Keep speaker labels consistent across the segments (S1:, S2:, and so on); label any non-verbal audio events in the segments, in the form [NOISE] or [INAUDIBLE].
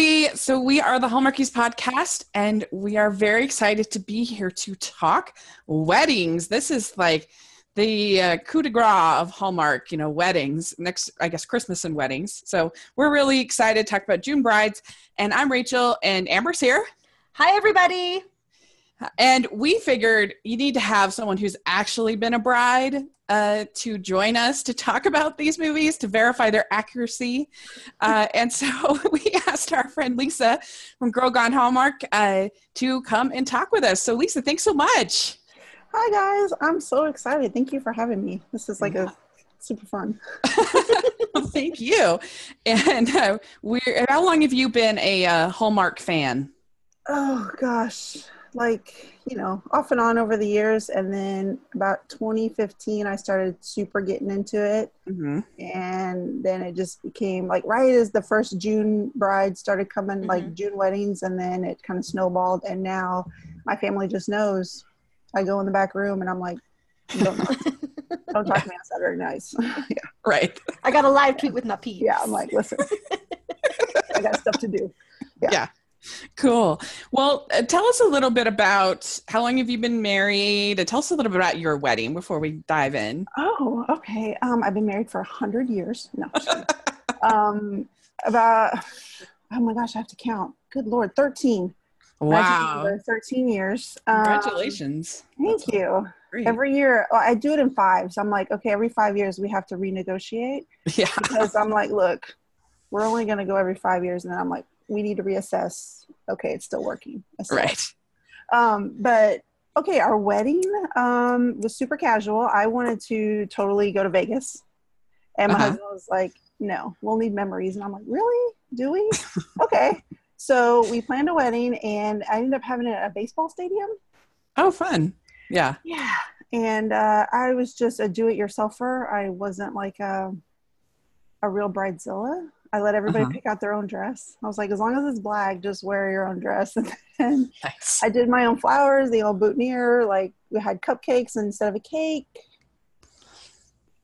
S1: everybody. So, we are the Hallmarkies podcast, and we are very excited to be here to talk weddings. This is like the uh, coup de grace of Hallmark, you know, weddings, next, I guess, Christmas and weddings. So, we're really excited to talk about June brides. And I'm Rachel, and Amber's here.
S2: Hi, everybody.
S1: And we figured you need to have someone who's actually been a bride uh, to join us to talk about these movies to verify their accuracy. Uh, [LAUGHS] and so [LAUGHS] we asked our friend Lisa from Girl Gone Hallmark uh, to come and talk with us. So, Lisa, thanks so much.
S3: Hi, guys. I'm so excited. Thank you for having me. This is like yeah. a super fun. [LAUGHS]
S1: well, thank you. And uh, we're, how long have you been a uh, Hallmark fan?
S3: Oh, gosh like you know off and on over the years. And then about 2015 i started super getting into it. Mm-hmm. and then it just became like right as the first june bride started coming mm-hmm. like june weddings and then it kind of snowballed. And now my family just knows. I go in the back room and i'm like don't, [LAUGHS] don't talk to me on saturday nights. [LAUGHS]
S1: Yeah. Right.
S2: I got a live tweet with my pee
S3: yeah i'm like listen i got stuff to do. [LAUGHS]
S1: Yeah. yeah Cool. Well, uh, tell us a little bit about how long have you been married? Uh, tell us a little bit about your wedding before we dive in.
S3: Oh, okay. Um, I've been married for a hundred years. No, [LAUGHS] um, about oh my gosh, I have to count. Good lord, thirteen.
S1: Wow,
S3: thirteen years.
S1: Congratulations.
S3: Um, thank That's you. Great. Every year, well, I do it in fives. I'm like, okay, every five years we have to renegotiate. [LAUGHS]
S1: Yeah.
S3: Because I'm like, look, we're only going to go every five years, and then I'm like, we need to reassess. Okay, it's still working.
S1: Right.
S3: Um, but okay, our wedding um, was super casual. I wanted to totally go to Vegas, and my uh-huh. husband was like, "No, we'll need memories." And I'm like, "Really? Do we? [LAUGHS] okay." So we planned a wedding, and I ended up having it at a baseball stadium.
S1: Oh, fun! Yeah.
S3: Yeah, and uh, I was just a do-it-yourselfer. I wasn't like a a real bridezilla. I let everybody uh-huh. pick out their own dress. I was like, as long as it's black, just wear your own dress. [LAUGHS] And nice. I did my own flowers, the old boutonniere. Like we had cupcakes instead of a cake.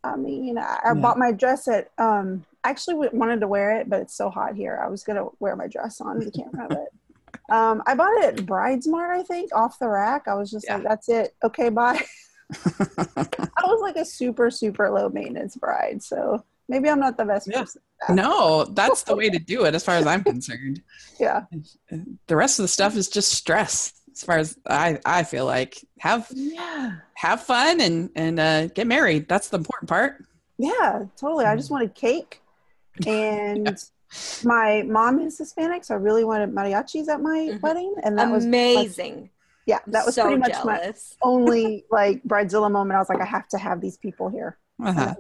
S3: I mean, I, I yeah. bought my dress at. Um, I actually wanted to wear it, but it's so hot here. I was gonna wear my dress on the camera, [LAUGHS] but um, I bought it at Bridesmart. I think off the rack. I was just yeah. like, that's it. Okay, bye. [LAUGHS] I was like a super super low maintenance bride, so maybe I'm not the best yeah. person.
S1: No, that's the way to do it as far as I'm [LAUGHS] concerned.
S3: Yeah.
S1: The rest of the stuff is just stress as far as I, I feel like. Have
S3: yeah.
S1: have fun and and uh, get married. That's the important part.
S3: Yeah, totally. I just wanted cake [LAUGHS] and yeah. my mom is Hispanic, so I really wanted mariachis at my mm-hmm. wedding and that
S2: amazing.
S3: was amazing. yeah, that was
S2: so
S3: pretty much
S2: jealous.
S3: my only [LAUGHS] like bridezilla moment. I was like, I have to have these people here. Uh-huh.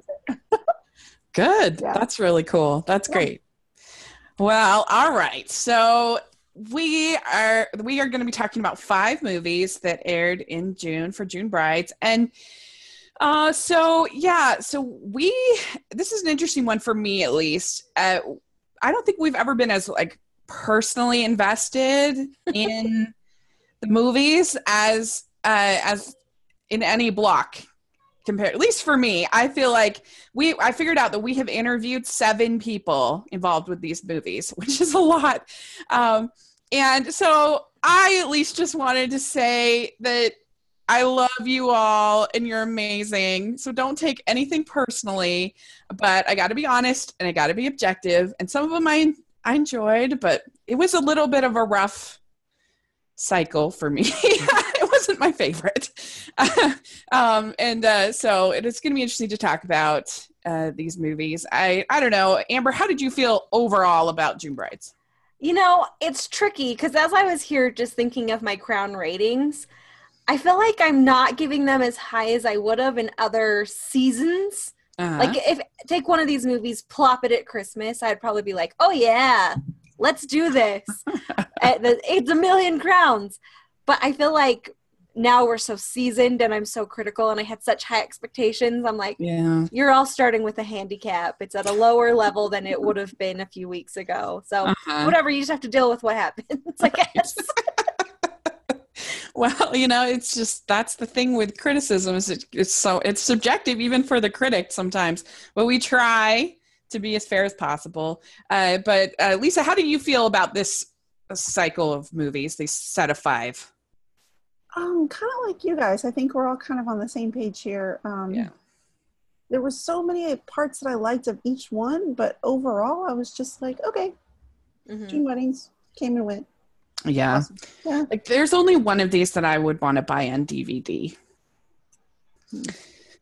S1: Good. Yeah. That's really cool. That's yeah. great. Well, all right. So we are we are going to be talking about five movies that aired in June for June Brides and uh so yeah so we this is an interesting one for me at least uh I don't think we've ever been as like personally invested [LAUGHS] in the movies as uh as in any block compared at least for me i feel like we i figured out that we have interviewed seven people involved with these movies [LAUGHS] which is a lot. Um, and so i at least just wanted to say that i love you all and you're amazing. So don't take anything personally but i got to be honest and i got to be objective. And some of them i i enjoyed but it was a little bit of a rough cycle for me. [LAUGHS] [LAUGHS] wasn't my favorite. [LAUGHS] um, and uh, so it is going to be interesting to talk about uh, these movies. I, I don't know. Amber, how did you feel overall about June Brides?
S2: You know, it's tricky because as I was here just thinking of my crown ratings, I feel like I'm not giving them as high as I would have in other seasons. Uh-huh. Like if take one of these movies, plop it at Christmas, I'd probably be like, "Oh yeah, let's do this. [LAUGHS] it's a million crowns. But I feel like now we're so seasoned and I'm so critical and I had such high expectations. I'm like,
S1: yeah.
S2: you're all starting with a handicap. It's at a lower level than it would have been a few weeks ago. So uh-huh. whatever, you just have to deal with what happens, [LAUGHS] I guess. [LAUGHS]
S1: well, you know, it's just that's the thing with criticism is it, it's so it's subjective even for the critic sometimes. But we try to be as fair as possible. Uh, but uh, Lisa, how do you feel about this cycle of movies? These set of five.
S3: Um, kind of like you guys. I think we're all kind of on the same page here. Um, yeah. There were so many parts that I liked of each one, but overall, I was just like, okay, mm-hmm. June weddings came and went.
S1: Yeah. Awesome. yeah. Like, there's only one of these that I would want to buy on DVD. Hmm.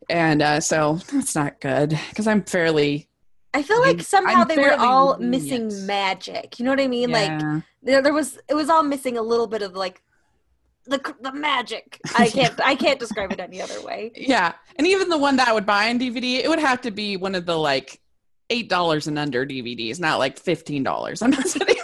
S1: And uh, so that's not good because I'm fairly
S2: I feel like somehow I'm they were all missing magic. You know what I mean? Yeah. Like there, there was it was all missing a little bit of like the the magic. I can't I can't describe it any other way. [LAUGHS]
S1: Yeah, and even the one that I would buy on DVD, it would have to be one of the like eight dollars and under DVDs, not like fifteen dollars. I'm not saying [LAUGHS]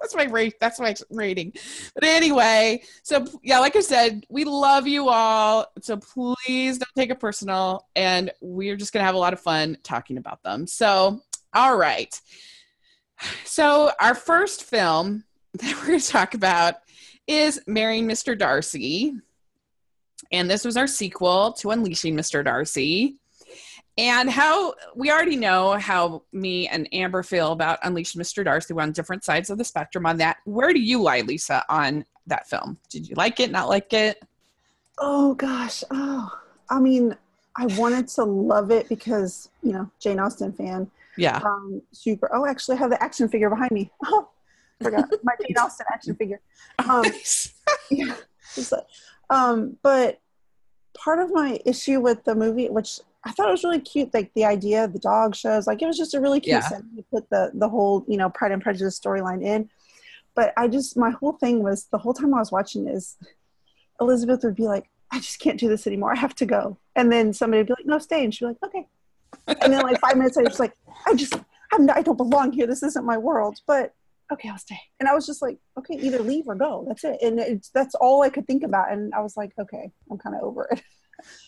S1: that's my rate. That's my rating. But anyway, so yeah, like I said, we love you all. So please don't take it personal, and we're just gonna have a lot of fun talking about them. So, all right. So our first film [LAUGHS] that we're going to talk about is Marrying Mr. Darcy. And this was our sequel to Unleashing Mr. Darcy. And how we already know how me and Amber feel about Unleashing Mr. Darcy. We're on different sides of the spectrum on that. Where do you lie, Lisa, on that film? Did you like it, not like it?
S3: Oh, gosh. Oh, I mean, I wanted to love it because, you know, Jane Austen fan.
S1: Yeah.
S3: Um, super. Oh, actually, I have the action figure behind me. [LAUGHS] Oh, forgot [LAUGHS] my Jane Austen action figure. Um, [LAUGHS] yeah, um, but part of my issue with the movie, which I thought it was really cute, like the idea of the dog shows, like it was just a really cute yeah. to put the the whole you know Pride and Prejudice storyline in. But I just my whole thing was the whole time I was watching is Elizabeth would be like, I just can't do this anymore. I have to go. And then somebody would be like, No, stay. And she'd be like, Okay. And then like five minutes later, she's like, I just I'm, I don't belong here. This isn't my world. But okay, I'll stay. And I was just like, okay, either leave or go. That's it. And it's that's all I could think about. And I was like, okay, I'm kind of over it. [LAUGHS]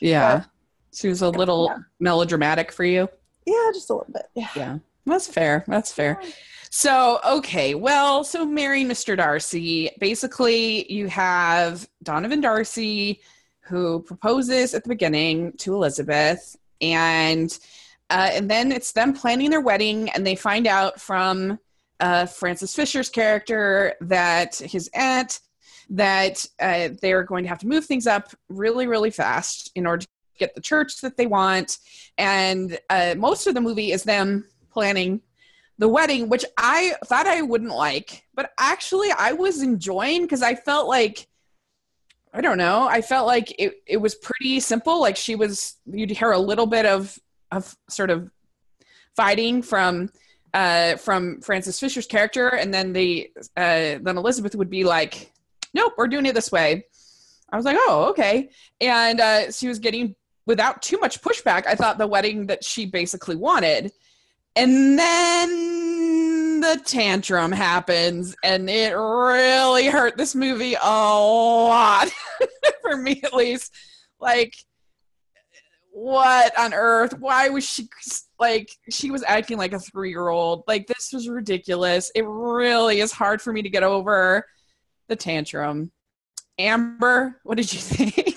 S1: Yeah. But, she was a little yeah. melodramatic for you.
S3: Yeah, just a little bit. Yeah.
S1: Yeah. That's fair. That's fair. So, okay. Well, so marrying Mr. Darcy, basically you have Donovan Darcy who proposes at the beginning to Elizabeth and uh, and then it's them planning their wedding and they find out from uh, Frances Fisher's character that his aunt that uh, they're going to have to move things up really, really fast in order to get the church that they want. And uh, most of the movie is them planning the wedding, which I thought I wouldn't like, but actually I was enjoying because I felt like. I don't know. I felt like it, it was pretty simple. Like she was, you'd hear a little bit of, of sort of fighting from uh, from Frances Fisher's character, and then the uh, then Elizabeth would be like, "Nope, we're doing it this way." I was like, "Oh, okay," and uh, she was getting without too much pushback. I thought the wedding that she basically wanted, and then the tantrum happens, and it really hurt this movie a lot [LAUGHS] for me, at least. Like, what on earth? Why was she like she was acting like a three year old. Like this was ridiculous. It really is hard for me to get over the tantrum. Amber, what did you [LAUGHS] think?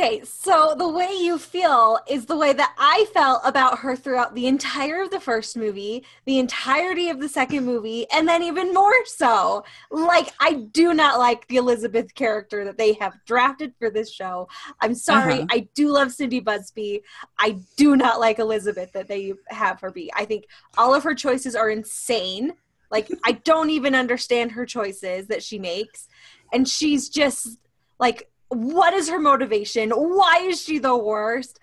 S2: Okay, so the way you feel is the way that I felt about her throughout the entire of the first movie, the entirety of the second movie, and then even more so. Like, I do not like the Elizabeth character that they have drafted for this show. I'm sorry. Uh-huh. I do love Cindy Busby. I do not like Elizabeth that they have her be. I think all of her choices are insane. Like, I don't even understand her choices that she makes. And she's just like what is her motivation? Why is she the worst?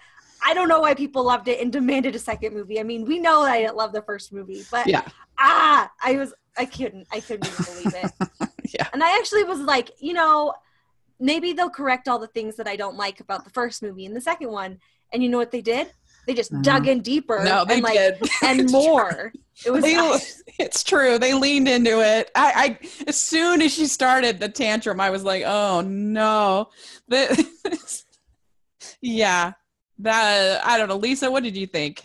S2: I don't know why people loved it and demanded a second movie. I mean, we know that I didn't love the first movie, but
S1: yeah.
S2: ah, I was I couldn't I couldn't even believe it. [LAUGHS]
S1: yeah.
S2: And I actually was like, you know, maybe they'll correct all the things that I don't like about the first movie and the second one. And you know what they did? They just mm. dug in deeper.
S1: No, they
S2: and like,
S1: did. [LAUGHS]
S2: and more.
S1: It was. They, it's true. They leaned into it. I, I, as soon as she started the tantrum, I was like, "Oh no!" The, [LAUGHS] yeah, that I don't know. Lisa, what did you think?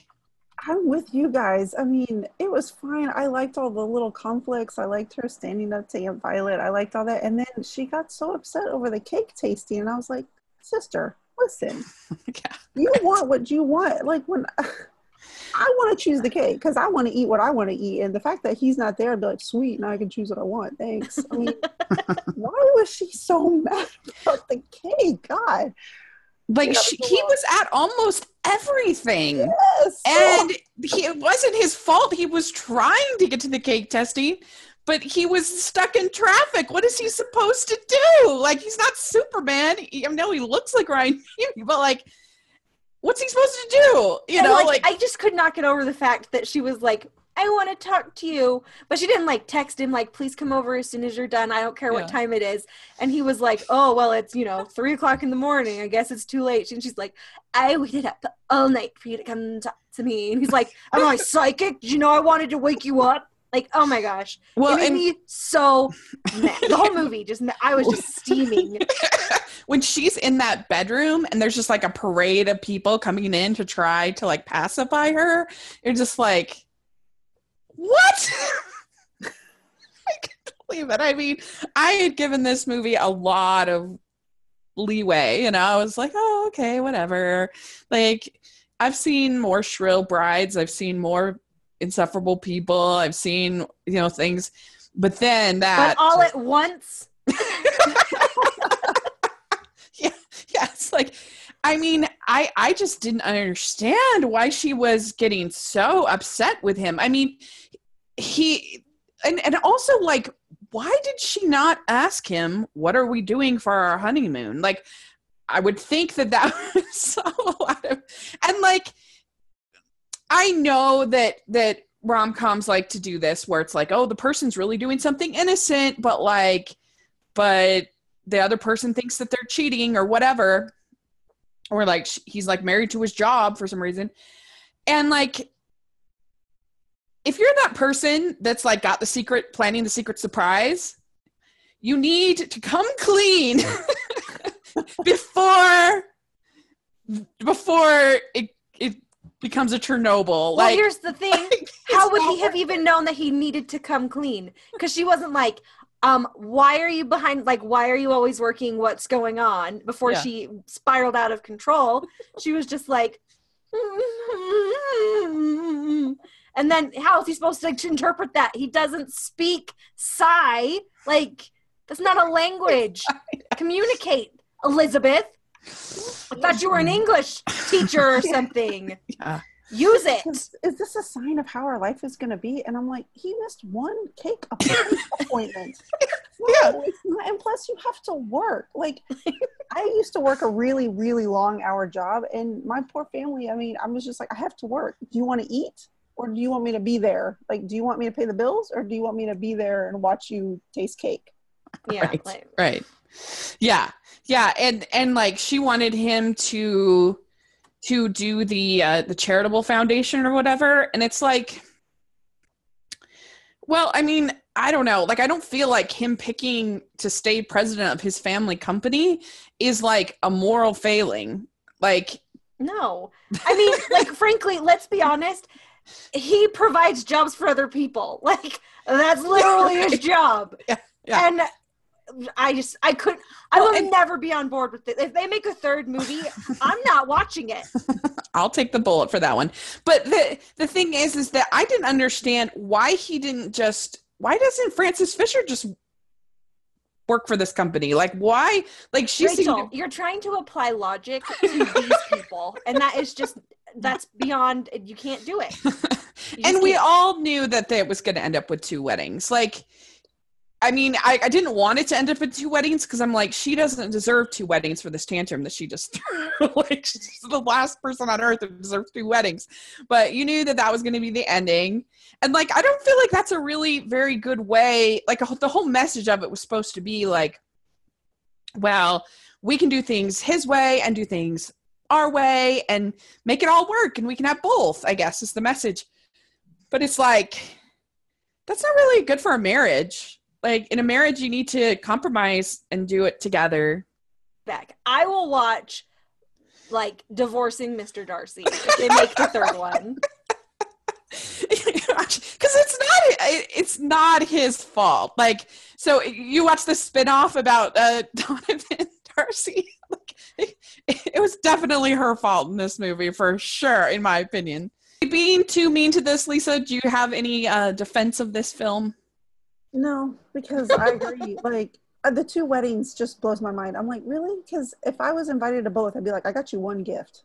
S3: I'm with you guys. I mean, it was fine. I liked all the little conflicts. I liked her standing up to Aunt Violet. I liked all that. And then she got so upset over the cake tasting, and I was like, "Sister, listen, [LAUGHS] yeah. you want what you want. Like when I want to choose the cake because I want to eat what I want to eat, and the fact that he's not there, I'd be like, sweet, now I can choose what I want. Thanks. I mean, [LAUGHS] why was she so mad about the cake? God.
S1: Like she, he was at almost everything, yes. and he, it wasn't his fault. He was trying to get to the cake testing, but he was stuck in traffic. What is he supposed to do? Like he's not Superman. I know he looks like Ryan, but like what's he supposed to do? You and know, like, like
S2: I just could not get over the fact that she was like, I want to talk to you. But she didn't like text him like, please come over as soon as you're done. I don't care yeah. what time it is. And he was like, oh, well, it's, you know, three o'clock in the morning. I guess it's too late. And she's like, I waited up all night for you to come talk to me. And he's like, am I [LAUGHS] psychic? Did you know I wanted to wake you up? Like, oh my gosh. Well, it made and- me so [LAUGHS] mad. The whole movie just, I was just steaming. [LAUGHS]
S1: when she's in that bedroom and there's just like a parade of people coming in to try to like pacify her, you're just like, what? [LAUGHS] I can't believe it. I mean, I had given this movie a lot of leeway, you know, I was like, oh, okay, whatever. Like, I've seen more shrill brides, I've seen more insufferable people, I've seen, you know, things. But then that.
S2: But all at once. [LAUGHS]
S1: yeah, it's like I mean, I I just didn't understand why she was getting so upset with him. I mean, he and and also like why did she not ask him what are we doing for our honeymoon? Like I would think that that [LAUGHS] was a lot of and like I know that that rom-coms like to do this where it's like, oh, the person's really doing something innocent, but like but the other person thinks that they're cheating or whatever. Or like he's like married to his job for some reason. And like if you're that person that's like got the secret planning the secret surprise you need to come clean [LAUGHS] before before it it becomes a Chernobyl.
S2: Well,
S1: like,
S2: here's the [LAUGHS] thing: like, how would he have even known that he needed to come clean? Because she wasn't like, um why are you behind like why are you always working? What's going on? before yeah. she spiraled out of control. She was just like [LAUGHS] and then how is he supposed to, to interpret that? He doesn't speak sigh like that's not a language. [LAUGHS] Communicate elizabeth i thought you were an english teacher or [LAUGHS] something yeah Use it.
S3: Is, is, this a sign of how our life is going to be? And I'm like, he missed one cake appointment. [LAUGHS] yeah. And plus, you have to work. Like, I used to work a really, really long hour job, and my poor family. I mean, I was just like, I have to work. Do you want to eat, or do you want me to be there? Like, do you want me to pay the bills, or do you want me to be there and watch you taste cake?
S1: Yeah, right. Like, right. Yeah, yeah, and and like she wanted him to to do the uh, the charitable foundation or whatever and it's like well i mean i don't know. Like i don't feel like him picking to stay president of his family company is like a moral failing. Like
S2: no. I mean like [LAUGHS] frankly let's be honest he provides jobs for other people. Like that's literally his [LAUGHS] job. Yeah, yeah. and I just I could I well, will never be on board with it. If they make a third movie, I'm not watching it. [LAUGHS]
S1: I'll take the bullet for that one. But the the thing is is that I didn't understand why he didn't just why doesn't Frances Fisher just work for this company? Like why like she
S2: Rachel, to- you're trying to apply logic to these [LAUGHS] people and that is just that's beyond you can't do it. [LAUGHS]
S1: and we all knew that it was going to end up with two weddings. Like I mean, I, I didn't want it to end up with two weddings because I'm like, she doesn't deserve two weddings for this tantrum that she just [LAUGHS] threw. like, she's the last person on earth who deserves two weddings. But you knew that that was going to be the ending. And like, I don't feel like that's a really very good way. Like, the whole message of it was supposed to be like, well, we can do things his way and do things our way and make it all work and we can have both, I guess is the message. But it's like, that's not really good for a marriage like in a marriage you need to compromise and do it together.
S2: Back. I will watch like divorcing mr darcy if they make the third one. [LAUGHS]
S1: Because it's not it's not his fault. Like so you watch the spin-off about uh [LAUGHS] donovan darcy? Like, it, it was definitely her fault in this movie for sure in my opinion. Being too mean to this, Lisa, do you have any uh, defense of this film?
S3: No, because I agree. [LAUGHS] like uh, the two weddings just blows my mind. I'm like, really? Because if I was invited to both, I'd be like, I got you one gift.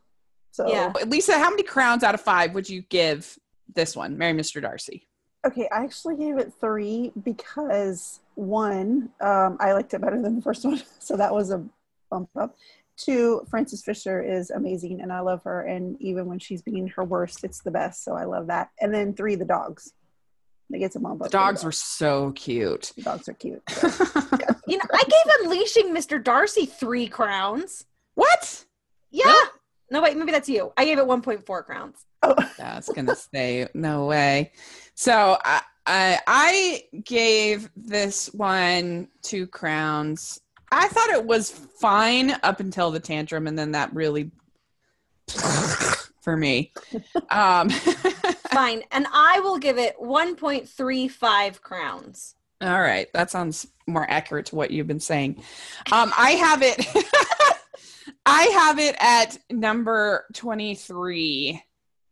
S3: So
S1: yeah, Lisa, how many crowns out of five would you give this one, Marry Mr. Darcy?
S3: Okay, I actually gave it three because one, um, I liked it better than the first one, [LAUGHS] so that was a bump up. Two, Frances Fisher is amazing and I love her, and even when she's being her worst, it's the best. So I love that. And then three, the dogs. They get some bump
S1: up. The dogs were so cute.
S3: The dogs are cute. [LAUGHS]
S2: So. you know, I gave Unleashing Mr. Darcy three crowns.
S1: What?
S2: Yeah. No, wait, maybe that's you. I gave it 1.4 crowns.
S1: Oh. [LAUGHS] That's gonna say no way. So I, I I gave this one two crowns. I thought it was fine up until the tantrum, and then that really [LAUGHS] for me. Um,
S2: fine, and I will give it 1.35 crowns.
S1: All right, that sounds more accurate to what you've been saying. Um, I have it. [LAUGHS] I have it at number 23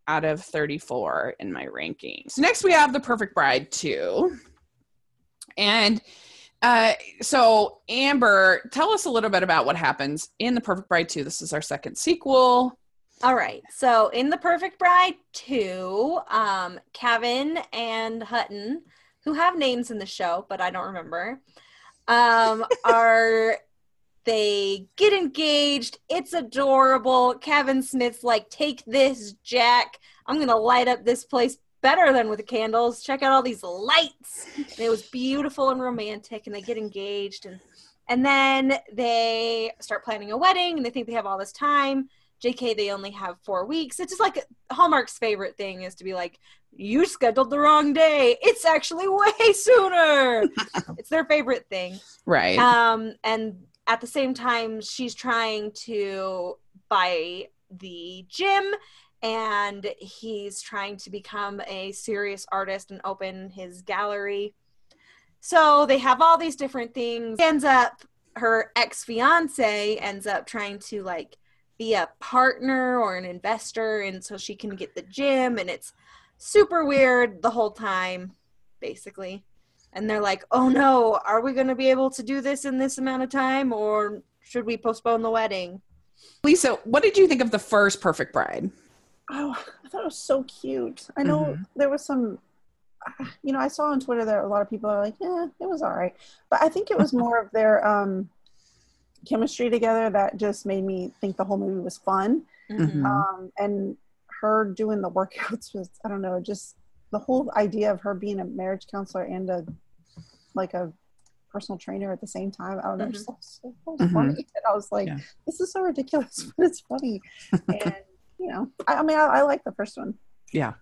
S1: out of 34 in my rankings. Next, we have The Perfect Bride 2. And uh, so, Amber, tell us a little bit about what happens in The Perfect Bride 2. This is our second sequel.
S2: All right. So, in The Perfect Bride 2, um, Kevin and Hutton, who have names in the show, but I don't remember, um, [LAUGHS] are they get engaged. It's adorable. Kevin Smith's like, take this, Jack. I'm going to light up this place better than with the candles. Check out all these lights. And it was beautiful and romantic, and they get engaged. And, and then they start planning a wedding, and they think they have all this time. JK, they only have four weeks. It's just like Hallmark's favorite thing is to be like, you scheduled the wrong day. It's actually way [LAUGHS] sooner. [LAUGHS] it's their favorite thing.
S1: Right.
S2: Um, and at the same time, she's trying to buy the gym and he's trying to become a serious artist and open his gallery. So they have all these different things. Ends up her ex-fiance ends up trying to like be a partner or an investor and so she can get the gym and it's super weird the whole time basically and they're like, "Oh no, are we going to be able to do this in this amount of time, or should we postpone the wedding?"
S1: Lisa, what did you think of the first Perfect Bride?
S3: Oh, I thought it was so cute. I know mm-hmm. there was some, you know, I saw on Twitter that a lot of people are like, "Yeah, it was all right," but I think it was [LAUGHS] more of their um, chemistry together that just made me think the whole movie was fun. Mm-hmm. Um, and her doing the workouts [LAUGHS] was, I don't know, just the whole idea of her being a marriage counselor and a like a personal trainer at the same time. I don't know, mm-hmm. just so, so mm-hmm. funny. [LAUGHS] And I was like, yeah. this is so ridiculous, [LAUGHS] but it's funny. and you know, I, I mean, I, I like the first one.
S1: Yeah.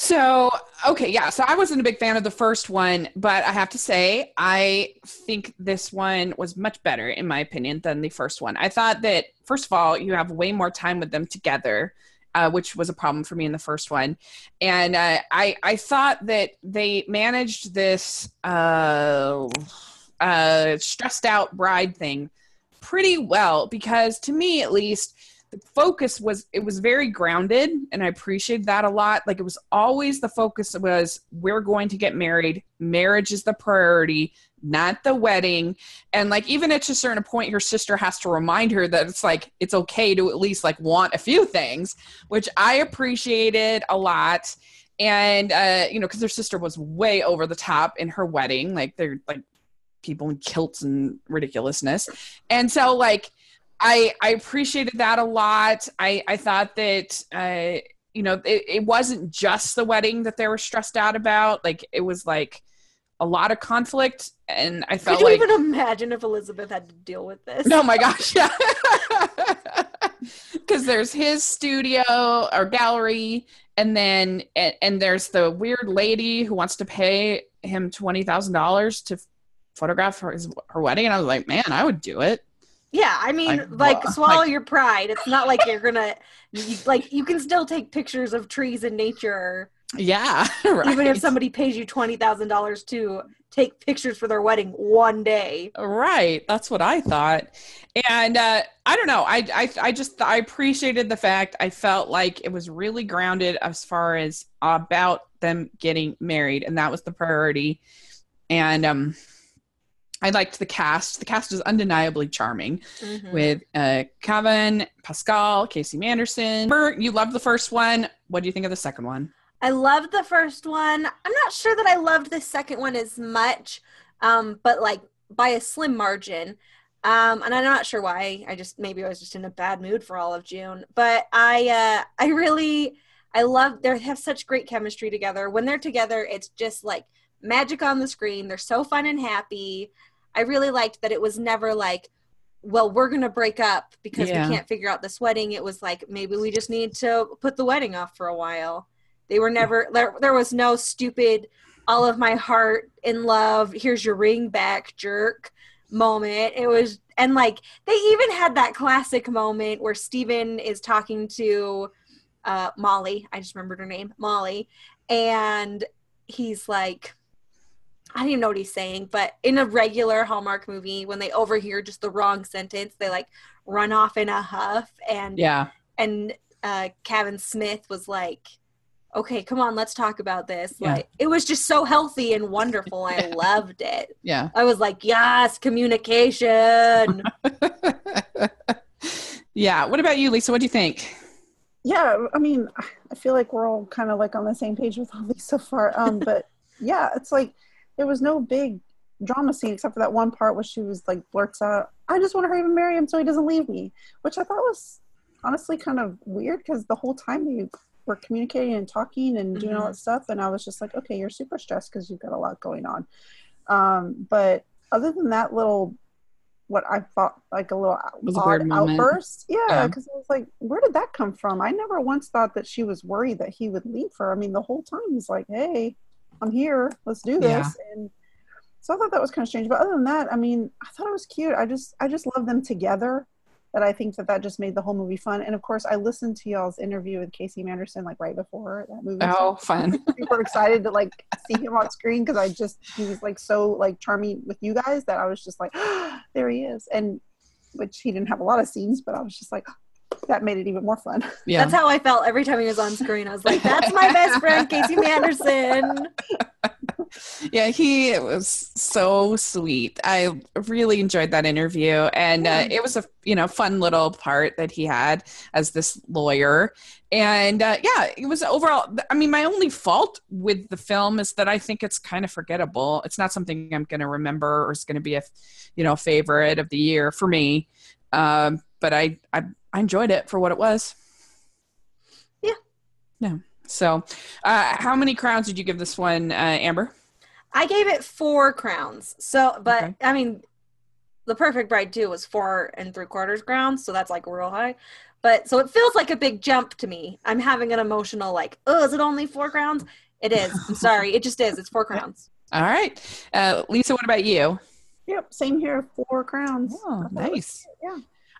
S1: So, okay, yeah. So I wasn't a big fan of the first one, but I have to say, I think this one was much better, in my opinion, than the first one. I thought that, first of all, you have way more time with them together uh, which was a problem for me in the first one. And uh, I I thought that they managed this uh, uh, stressed out bride thing pretty well because to me at least the focus was it was very grounded and i appreciated that a lot. Like it was always the focus was we're going to get married. Marriage is the priority not the wedding. And like even at a certain point her sister has to remind her that it's like it's okay to at least like want a few things which i appreciated a lot. And uh you know because her sister was way over the top in her wedding like they're like people in kilts and ridiculousness. And so like i i appreciated that a lot. I i thought that uh you know it, it wasn't just the wedding that they were stressed out about. Like it was like a lot of conflict and i felt
S2: Could
S1: you
S2: like even imagine if elizabeth had to deal with this?
S1: No, my gosh yeah. [LAUGHS] Because there's his studio or gallery and then and, and, there's the weird lady who wants to pay him $20000 to photograph her, his, her wedding and i was like man i would do it
S2: yeah i mean like, [LAUGHS] like swallow like, your pride it's not like you're gonna you, like you can still take pictures of trees in nature
S1: Yeah, right. [LAUGHS]
S2: Even if somebody pays you twenty thousand dollars to take pictures for their wedding one day.
S1: Right. That's what I thought. And uh, I don't know. I, I I just I appreciated the fact I felt like it was really grounded as far as about them getting married, and that was the priority. And um, I liked the cast. The cast is undeniably charming mm-hmm. with uh, Kevin, Pascale, Casey Manderson. You loved the first one. What do you think of the second one?
S2: I loved the first one. I'm not sure that I loved the second one as much, um, but like by a slim margin. Um, and I'm not sure why. I just maybe I was just in a bad mood for all of June. But I uh, I really I love they have such great chemistry together. When they're together, it's just like magic on the screen. They're so fun and happy. I really liked that it was never like, well, we're going to break up because yeah. we can't figure out this wedding. It was like, maybe we just need to put the wedding off for a while. They were never, there, there was no stupid, all of my heart in love, here's your ring back, jerk moment. It was, and like, they even had that classic moment where Steven is talking to uh, Molly. I just remembered her name, Molly. And he's like, I don't even know what he's saying, but in a regular Hallmark movie, when they overhear just the wrong sentence, they like run off in a huff. And
S1: yeah,
S2: and uh, Kevin Smith was like, "Okay, come on, let's talk about this." Yeah. Like it was just so healthy and wonderful. I [LAUGHS] loved it.
S1: Yeah,
S2: I was like, "Yes, communication." [LAUGHS]
S1: yeah. What about you, Lisa? What do you think?
S3: Yeah, I mean, I feel like we're all kind of like on the same page with all these so far. Um, but yeah, it's like there was no big drama scene except for that one part where she was like blurts out, "I just want to hurry and marry him so he doesn't leave me," which I thought was honestly kind of weird because the whole time they were communicating and talking and doing mm-hmm. all that stuff, and I was just like, "Okay, you're super stressed because you've got a lot going on." Um, but other than that little what I thought like a little odd outburst. Yeah, because yeah. I was like, where did that come from? I never once thought that she was worried that he would leave her. I mean, the whole time he's like, hey, I'm here. Let's do this. Yeah. And so I thought that was kind of strange. But other than that, I mean, I thought it was cute. I just, I just love them together. That I think that that just made the whole movie fun. And of course, I listened to y'all's interview with Casey Manderson like right before that movie.
S1: Oh, fun! [LAUGHS]
S3: Super excited to like see him on screen because I just he was like so like charming with you guys that I was just like, oh, [GASPS] there he is. And which he didn't have a lot of scenes, but I was just like, that made it even more fun.
S2: Yeah. That's how I felt every time he was on screen. I was like, that's my best friend, Casey Manderson. [LAUGHS]
S1: yeah, he was so sweet. I really enjoyed that interview. And uh, it was a, you know, fun little part that he had as this lawyer. And uh, yeah, it was overall, I mean, my only fault with the film is that I think it's kind of forgettable. It's not something I'm going to remember or it's going to be a, you know, favorite of the year for me. Um, but I, I I enjoyed it for what it was.
S2: Yeah.
S1: Yeah. So, uh, how many crowns did you give this one, uh, Amber?
S2: I gave it four crowns. So, but okay. I mean, the Perfect Bride too was four and three quarters crowns, so that's like real high. But so it feels like a big jump to me. I'm having an emotional, like, oh, is it only four crowns? It is. I'm [LAUGHS] sorry. It just is. It's four crowns.
S1: All right. Uh, Lisa, what about you?
S3: Yep. Same here. Four crowns.
S1: Oh, nice.
S3: yeah.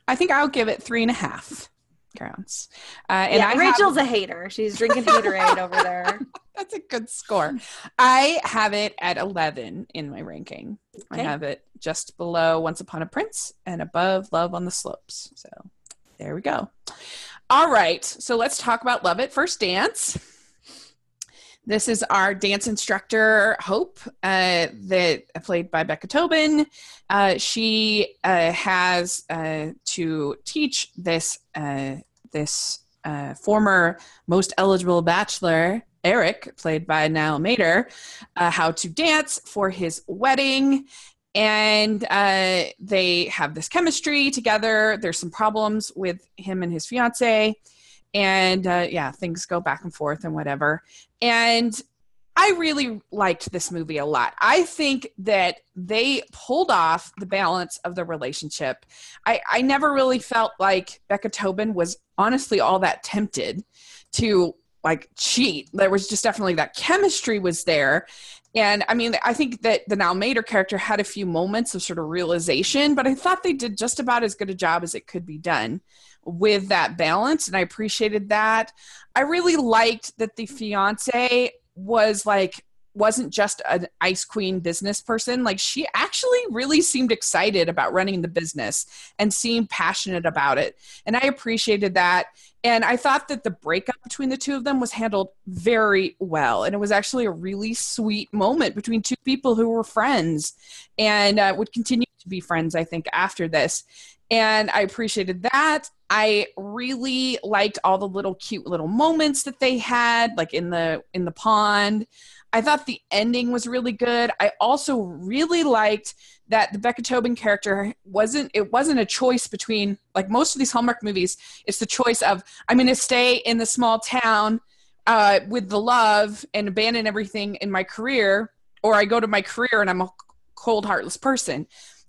S1: I think I'll give it three and a half crowns. Uh, and
S2: yeah, I Rachel's have... a hater. She's drinking haterade [LAUGHS] over there.
S1: That's a good score. I have it at 11 in my ranking. Okay. I have it just below Once Upon a Prince and above Love on the Slopes. So there we go. All right. So let's talk about Love at First Dance. This is our dance instructor, Hope, uh, that uh, played by Becca Tobin. Uh, she uh, has uh, to teach this uh, this former most eligible bachelor, Eric, played by Niall Matter, how to dance for his wedding. And they have this chemistry together. There's some problems with him and his fiance and uh, yeah things go back and forth and whatever and i really liked this movie a lot i think that they pulled off the balance of the relationship i, I never really felt like becca tobin was honestly all that tempted to like cheat. There was just definitely that chemistry was there. And I mean, I think that the Niall Matter character had a few moments of sort of realization, but I thought they did just about as good a job as it could be done with that balance. And I appreciated that. I really liked that the fiance was like wasn't just an ice queen business person like she actually really seemed excited about running the business and seemed passionate about it and i appreciated that and i thought that the breakup between the two of them was handled very well and it was actually a really sweet moment between two people who were friends and uh, would continue to be friends i think after this and i appreciated that i really liked all the little cute little moments that they had like in the in the pond I thought the ending was really good. I also really liked that the Becca Tobin character wasn't it wasn't a choice between like most of these Hallmark movies, it's the choice of I'm gonna stay in the small town uh, with the love and abandon everything in my career, or I go to my career and I'm a cold, heartless person.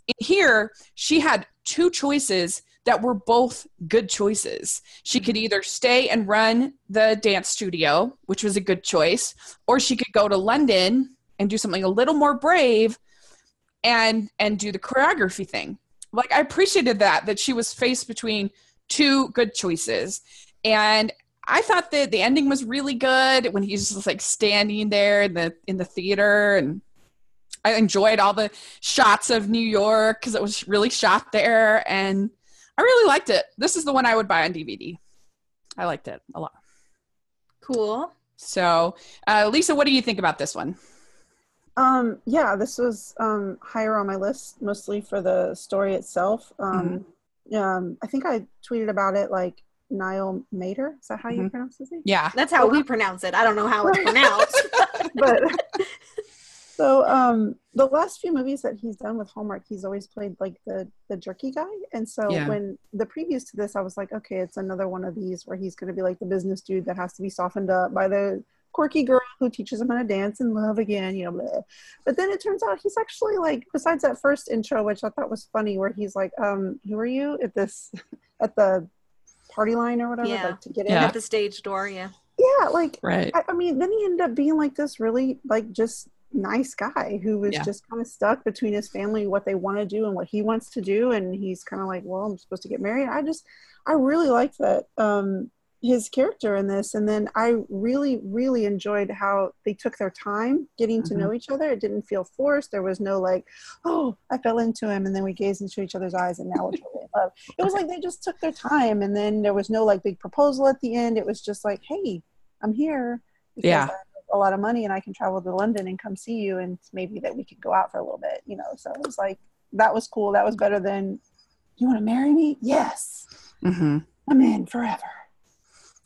S1: In here, she had two choices that were both good choices. She could mm-hmm. either stay and run the dance studio, which was a good choice, or she could go to London and do something a little more brave and and do the choreography thing. Like I appreciated that that she was faced between two good choices. And I thought that the ending was really good when he's just like standing there in the in the theater and I enjoyed all the shots of New York because it was really shot there and I really liked it. This is the one I would buy on DVD. I liked it a lot.
S2: Cool.
S1: So, uh, Lisa, what do you think about this one?
S3: Um, yeah, this was um, higher on my list, mostly for the story itself. Um, mm-hmm. um, I think I tweeted about it like Niall Matter. Is that how you mm-hmm. pronounce his name?
S1: Yeah,
S2: that's how we pronounce it. I don't know how it's [LAUGHS] pronounced,
S3: but [LAUGHS] so um, the last few movies that he's done with Hallmark, he's always played like the the jerky guy. And so yeah. when the previous to this, I was like, okay, it's another one of these where he's going to be like the business dude that has to be softened up by the quirky girl who teaches him how to dance and love again, you know. Blah. But then it turns out he's actually like, besides that first intro, which I thought was funny, where he's like, um, who are you at this [LAUGHS] at the party line or whatever,
S2: yeah.
S3: like to get
S2: in at the stage door, yeah.
S3: Yeah, like
S1: right.
S3: I, I mean, then he ended up being like this really like just nice guy who was yeah. just kind of stuck between his family what they want to do and what he wants to do and he's kind of like well i'm supposed to get married. I just i really liked that um his character in this and then i really really enjoyed how they took their time getting mm-hmm. to know each other. It didn't feel forced. There was no like oh i fell into him and then we gazed into each other's eyes and now we're totally in love. It was like they just took their time and then there was no like big proposal at the end. It was just like hey i'm here
S1: yeah
S3: a lot of money and I can travel to London and come see you and maybe that we could go out for a little bit, you know. So it was like that was cool. That was better than you want to marry me? Yes.
S1: Mm-hmm.
S3: I'm in forever.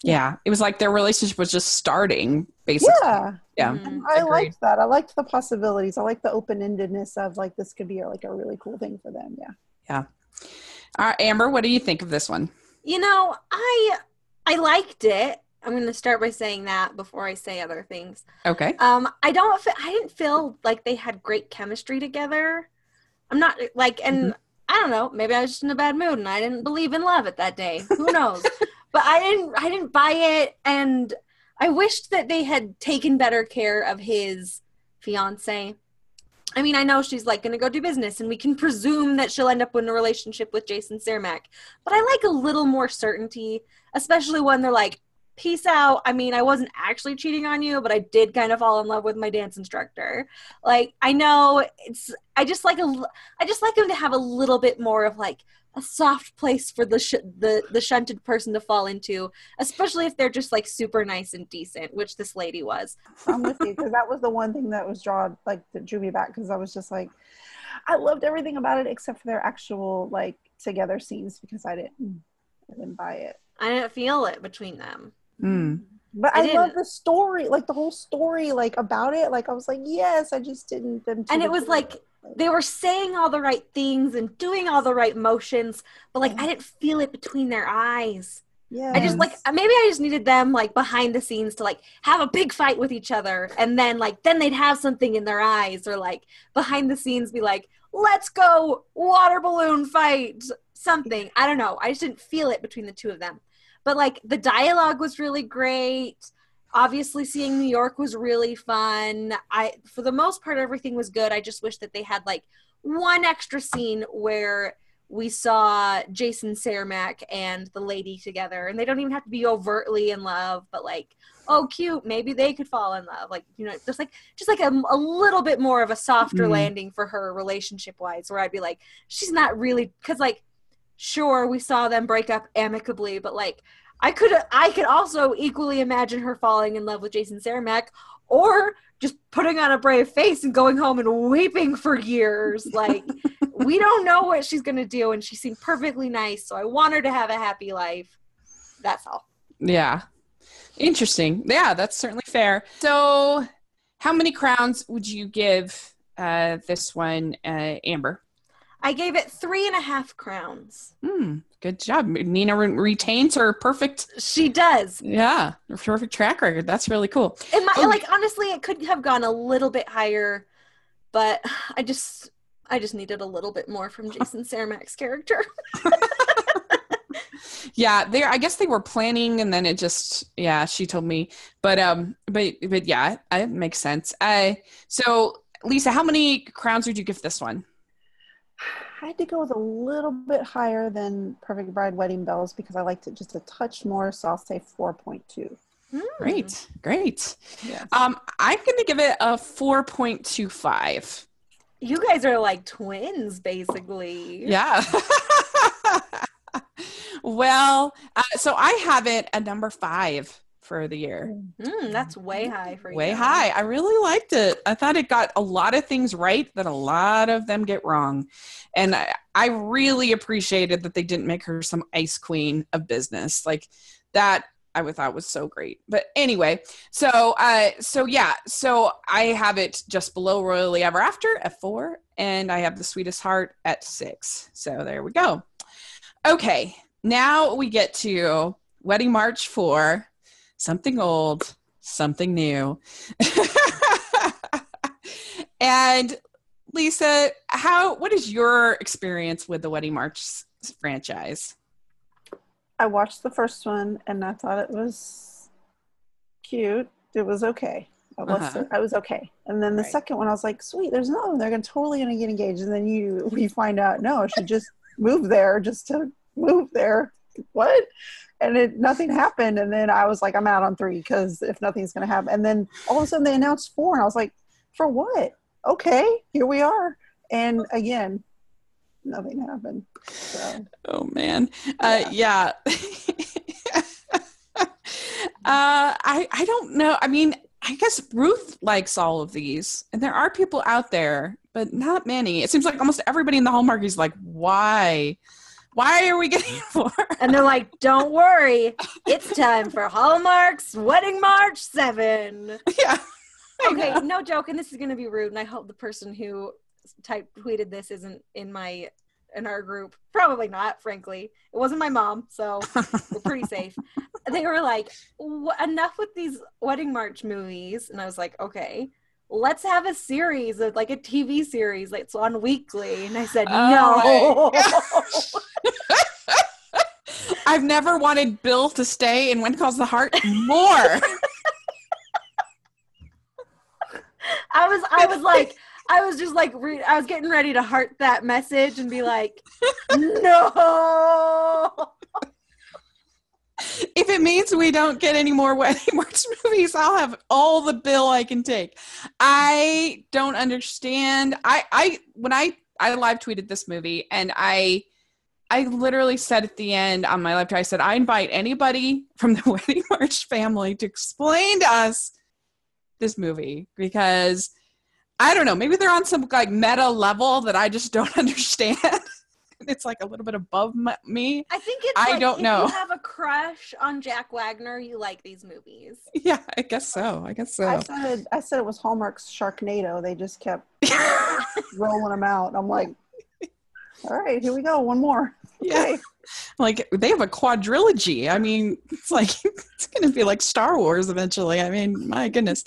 S1: Yeah. It was like their relationship was just starting, basically.
S3: Yeah.
S1: Yeah.
S3: Mm-hmm. I Agreed. liked that. I liked the possibilities. I liked the open endedness of like this could be a, like a really cool thing for them. Yeah.
S1: Yeah. All right, Amber, what do you think of this one?
S2: You know, I I liked it. I'm going to start by saying that before I say other things.
S1: Okay.
S2: Um, I don't. I didn't feel like they had great chemistry together. I'm not like, and mm-hmm. I don't know. Maybe I was just in a bad mood and I didn't believe in love at that day. Who knows? [LAUGHS] but I didn't. I didn't buy it, and I wished that they had taken better care of his fiance. I mean, I know she's like going to go do business, and we can presume that she'll end up in a relationship with Jason Cermak. But I like a little more certainty, especially when they're like, peace out. I mean, I wasn't actually cheating on you, but I did kind of fall in love with my dance instructor. Like, I know it's, I just like a, I just like him to have a little bit more of like a soft place for the sh- the the shunted person to fall into, especially if they're just like super nice and decent, which this lady was.
S3: I'm with you because that was the one thing that was drawn like that drew me back because I was just like, I loved everything about it except for their actual like together scenes because I didn't I didn't buy it.
S2: I didn't feel it between them.
S1: Mm.
S3: But I, I love the story, like the whole story, like about it. Like I was like, yes, I just didn't. Them
S2: and it was like they were saying all the right things and doing all the right motions, but like I didn't feel it between their eyes.
S3: Yeah.
S2: I just like maybe I just needed them like behind the scenes to like have a big fight with each other and then like then they'd have something in their eyes or like behind the scenes be like, let's go water balloon fight something. I don't know. I just didn't feel it between the two of them but like the dialogue was really great obviously seeing New York was really fun. I for the most part everything was good. I just wish that they had like one extra scene where we saw Jason Cermak and the lady together, and they don't even have to be overtly in love, but like, oh, cute, maybe they could fall in love. Like, you know, just like just like a, a little bit more of a softer mm. landing for her relationship wise, where I'd be like, she's not really because like, sure, we saw them break up amicably, but like, I could I could also equally imagine her falling in love with Jason Cermak, or just putting on a brave face and going home and weeping for years. Like, [LAUGHS] we don't know what she's going to do. And she seemed perfectly nice. So I want her to have a happy life. That's all.
S1: Yeah. Interesting. Yeah, that's certainly fair. So, how many crowns would you give uh, this one, uh, Amber?
S2: I gave it three and a half crowns.
S1: Hmm. Good job. Nina re- retains her perfect.
S2: She does.
S1: Yeah, perfect track record. That's really cool.
S2: It might, oh. like honestly, it could have gone a little bit higher, but I just, I just needed a little bit more from Jason [LAUGHS] Cermak's character. [LAUGHS]
S1: yeah, they. I guess they were planning, and then it just. Yeah, she told me, but um, but but yeah, it makes sense. Uh, so Lisa, how many crowns would you give this one?
S3: I had to go with a little bit higher than Perfect Bride Wedding Bells because I liked it just a touch more. So I'll say 4.2.
S1: Mm. Great, great. Yes. Um, I'm going to give it a 4.25.
S2: You guys are like twins, basically.
S1: Yeah. [LAUGHS] well, uh, so I have it at number five for the year.
S2: Mm, that's way high for
S1: you. Way high. I really liked it. I thought it got a lot of things right that a lot of them get wrong. And I, I really appreciated that they didn't make her some ice queen of business. Like that I thought was so great. But anyway, so uh so yeah, so I have it just below Royally Ever After at four, and I have the sweetest heart at six. So there we go. Okay, now we get to Wedding March 4 something old, something new. [LAUGHS] and Lisa, how what is your experience with the Wedding March franchise?
S3: I watched the first one and I thought it was cute. It was okay. I was, uh-huh. I was okay. And then the right. second one, I was like, sweet, there's no, they're gonna totally gonna get engaged. And then you, we find out, no, she just moved there just to move there. What? and it nothing happened. And then i was like i'm out on three because if nothing's to happen. And then all of a sudden they announced four and i was like for what? Okay here we are. And again nothing happened. So.
S1: oh man. Uh, yeah, [LAUGHS] uh, i i don't know. I mean i guess ruth likes all of these and there are people out there but not many. It seems like almost everybody in the hallmark is like why why are we getting mm-hmm. four?
S2: and they're like, don't worry, it's [LAUGHS] time for Hallmark's Wedding March 7.
S1: Yeah. [LAUGHS]
S2: Okay, no joke, and this is going to be rude, and I hope the person who type tweeted this isn't in my in our group. Probably not, frankly. It wasn't my mom, so we're pretty [LAUGHS] safe. They were like, enough with these wedding march movies. And I was like, okay let's have a series of like a TV series that's on weekly. And I said, oh
S1: no. [LAUGHS] I've never wanted Bill to stay in When Calls the Heart more. [LAUGHS]
S2: I was, I was like, I was just like, re- I was getting ready to heart that message and be like, [LAUGHS] no
S1: if it means we don't get any more [LAUGHS] wedding march movies, I'll have all the bill I can take. I don't understand. I I when I I live tweeted this movie and I I literally said at the end on my live tweet, I said, I invite anybody from the [LAUGHS] Wedding March family to explain to us this movie because I don't know, maybe they're on some like meta level that I just don't [LAUGHS] understand. [LAUGHS] it's like a little bit above me.
S2: I think it's. I like don't know. you have a crush on Jack Wagner, you like these movies. [LAUGHS]
S1: Yeah, I guess so. I guess so.
S3: I said I said it was Hallmark's Sharknado. They just kept [LAUGHS] rolling them out. I'm like, all right, here we go. One more.
S1: Okay. Yeah. Like they have a quadrilogy. I mean, it's like it's going to be like Star Wars eventually. I mean, my goodness.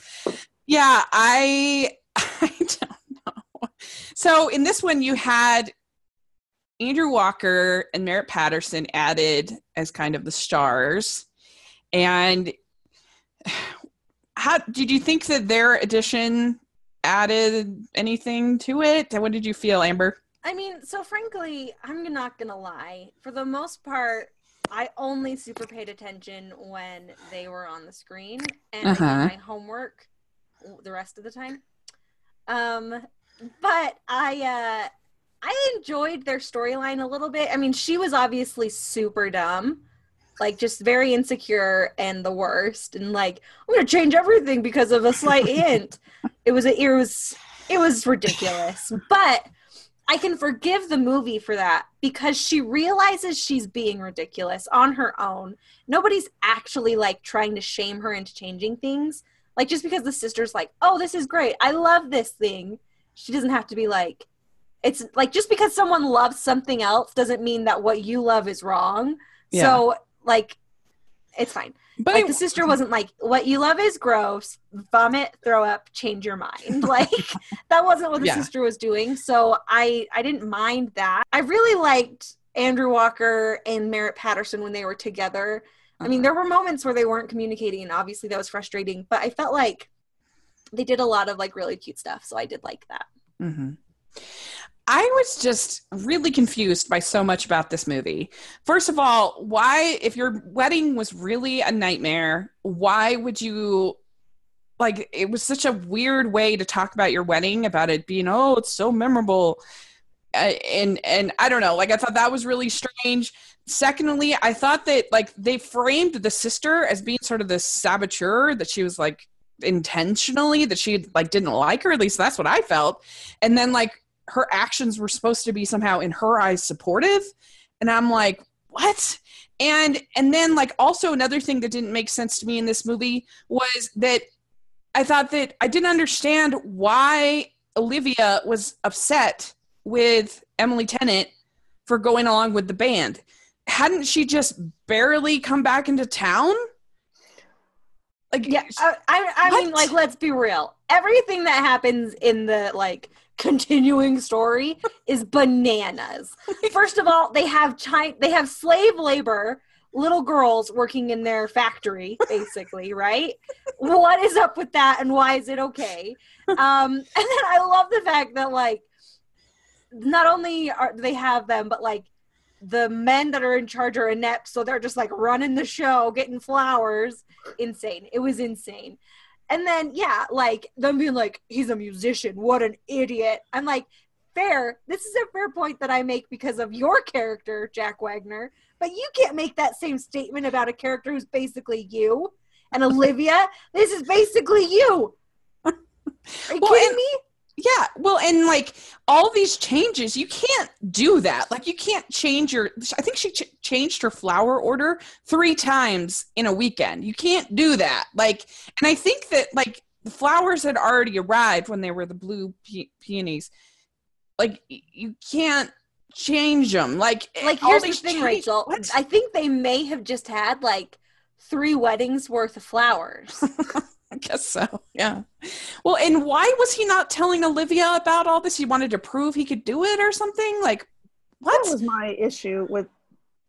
S1: Yeah, I I don't know. So in this one, you had Andrew Walker and Merritt Patterson added as kind of the stars. And how did you think that their addition added anything to it? What did you feel, Amber?
S2: I mean, so frankly, I'm not gonna lie. For the most part, I only super paid attention when they were on the screen, and uh-huh. I did my homework the rest of the time. Um, but I uh, I enjoyed their storyline a little bit. I mean, she was obviously super dumb, like just very insecure and the worst, and like I'm gonna change everything because of a slight [LAUGHS] hint. It was a, it was it was ridiculous, but I can forgive the movie for that because she realizes she's being ridiculous on her own. Nobody's actually like trying to shame her into changing things. Like just because the sister's like, "Oh, this is great. I love this thing." She doesn't have to be like it's like just because someone loves something else doesn't mean that what you love is wrong. Yeah. So like it's fine. But like, the sister wasn't like, "What you love is gross. Vomit, throw up, change your mind." [LAUGHS] Like that wasn't what the yeah. sister was doing. So I I didn't mind that. I really liked Andrew Walker and Merritt Patterson when they were together. Uh-huh. I mean, uh-huh. there were moments where they weren't communicating, and obviously that was frustrating. But I felt like they did a lot of like really cute stuff, so I did like that.
S1: Mm-hmm. I was just really confused by so much about this movie. First of all, why, if your wedding was really a nightmare, why would you like it was such a weird way to talk about your wedding about it being oh it's so memorable. Uh, and and i don't know like i thought that was really strange. Secondly i thought that like they framed the sister as being sort of the saboteur that she was like intentionally that she like didn't like her at least that's what i felt. And then like her actions were supposed to be somehow in her eyes supportive. And i'm like what? And and then like also another thing that didn't make sense to me in this movie was that i thought that i didn't understand why olivia was upset with emily tennant for going along with the band. Hadn't she just barely come back into town?
S2: Like yeah i i, I mean like let's be real. Everything that happens in the like continuing story is bananas. [LAUGHS] First of all, they have China, they have slave labor, little girls working in their factory, basically, [LAUGHS] right? What is up with that, and why is it okay? Um, [LAUGHS] and then I love the fact that like not only are they have them, but like the men that are in charge are inept, so they're just like running the show, getting flowers. Insane. It was insane. And then, yeah, like them being like, he's a musician. What an idiot. I'm like, fair. This is a fair point that I make because of your character, Jack Wagner. But you can't make that same statement about a character who's basically you. And [LAUGHS] Olivia, this is basically you. [LAUGHS] Are you well, kidding me?
S1: Yeah, well, and like all these changes, you can't do that. Like, you can't change your. I think she ch- changed her flower order three times in a weekend. You can't do that. Like, and I think that like the flowers had already arrived when they were the blue pe- peonies. Like, you can't change them. Like, eh,
S2: like here's the thing, Rachel. What? I think they may have just had like three weddings worth of flowers. [LAUGHS] [LAUGHS]
S1: I guess so. Yeah. Well, and why was he not telling Olivia about all this? He wanted to prove he could do it or something? Like, what?
S3: That was my issue with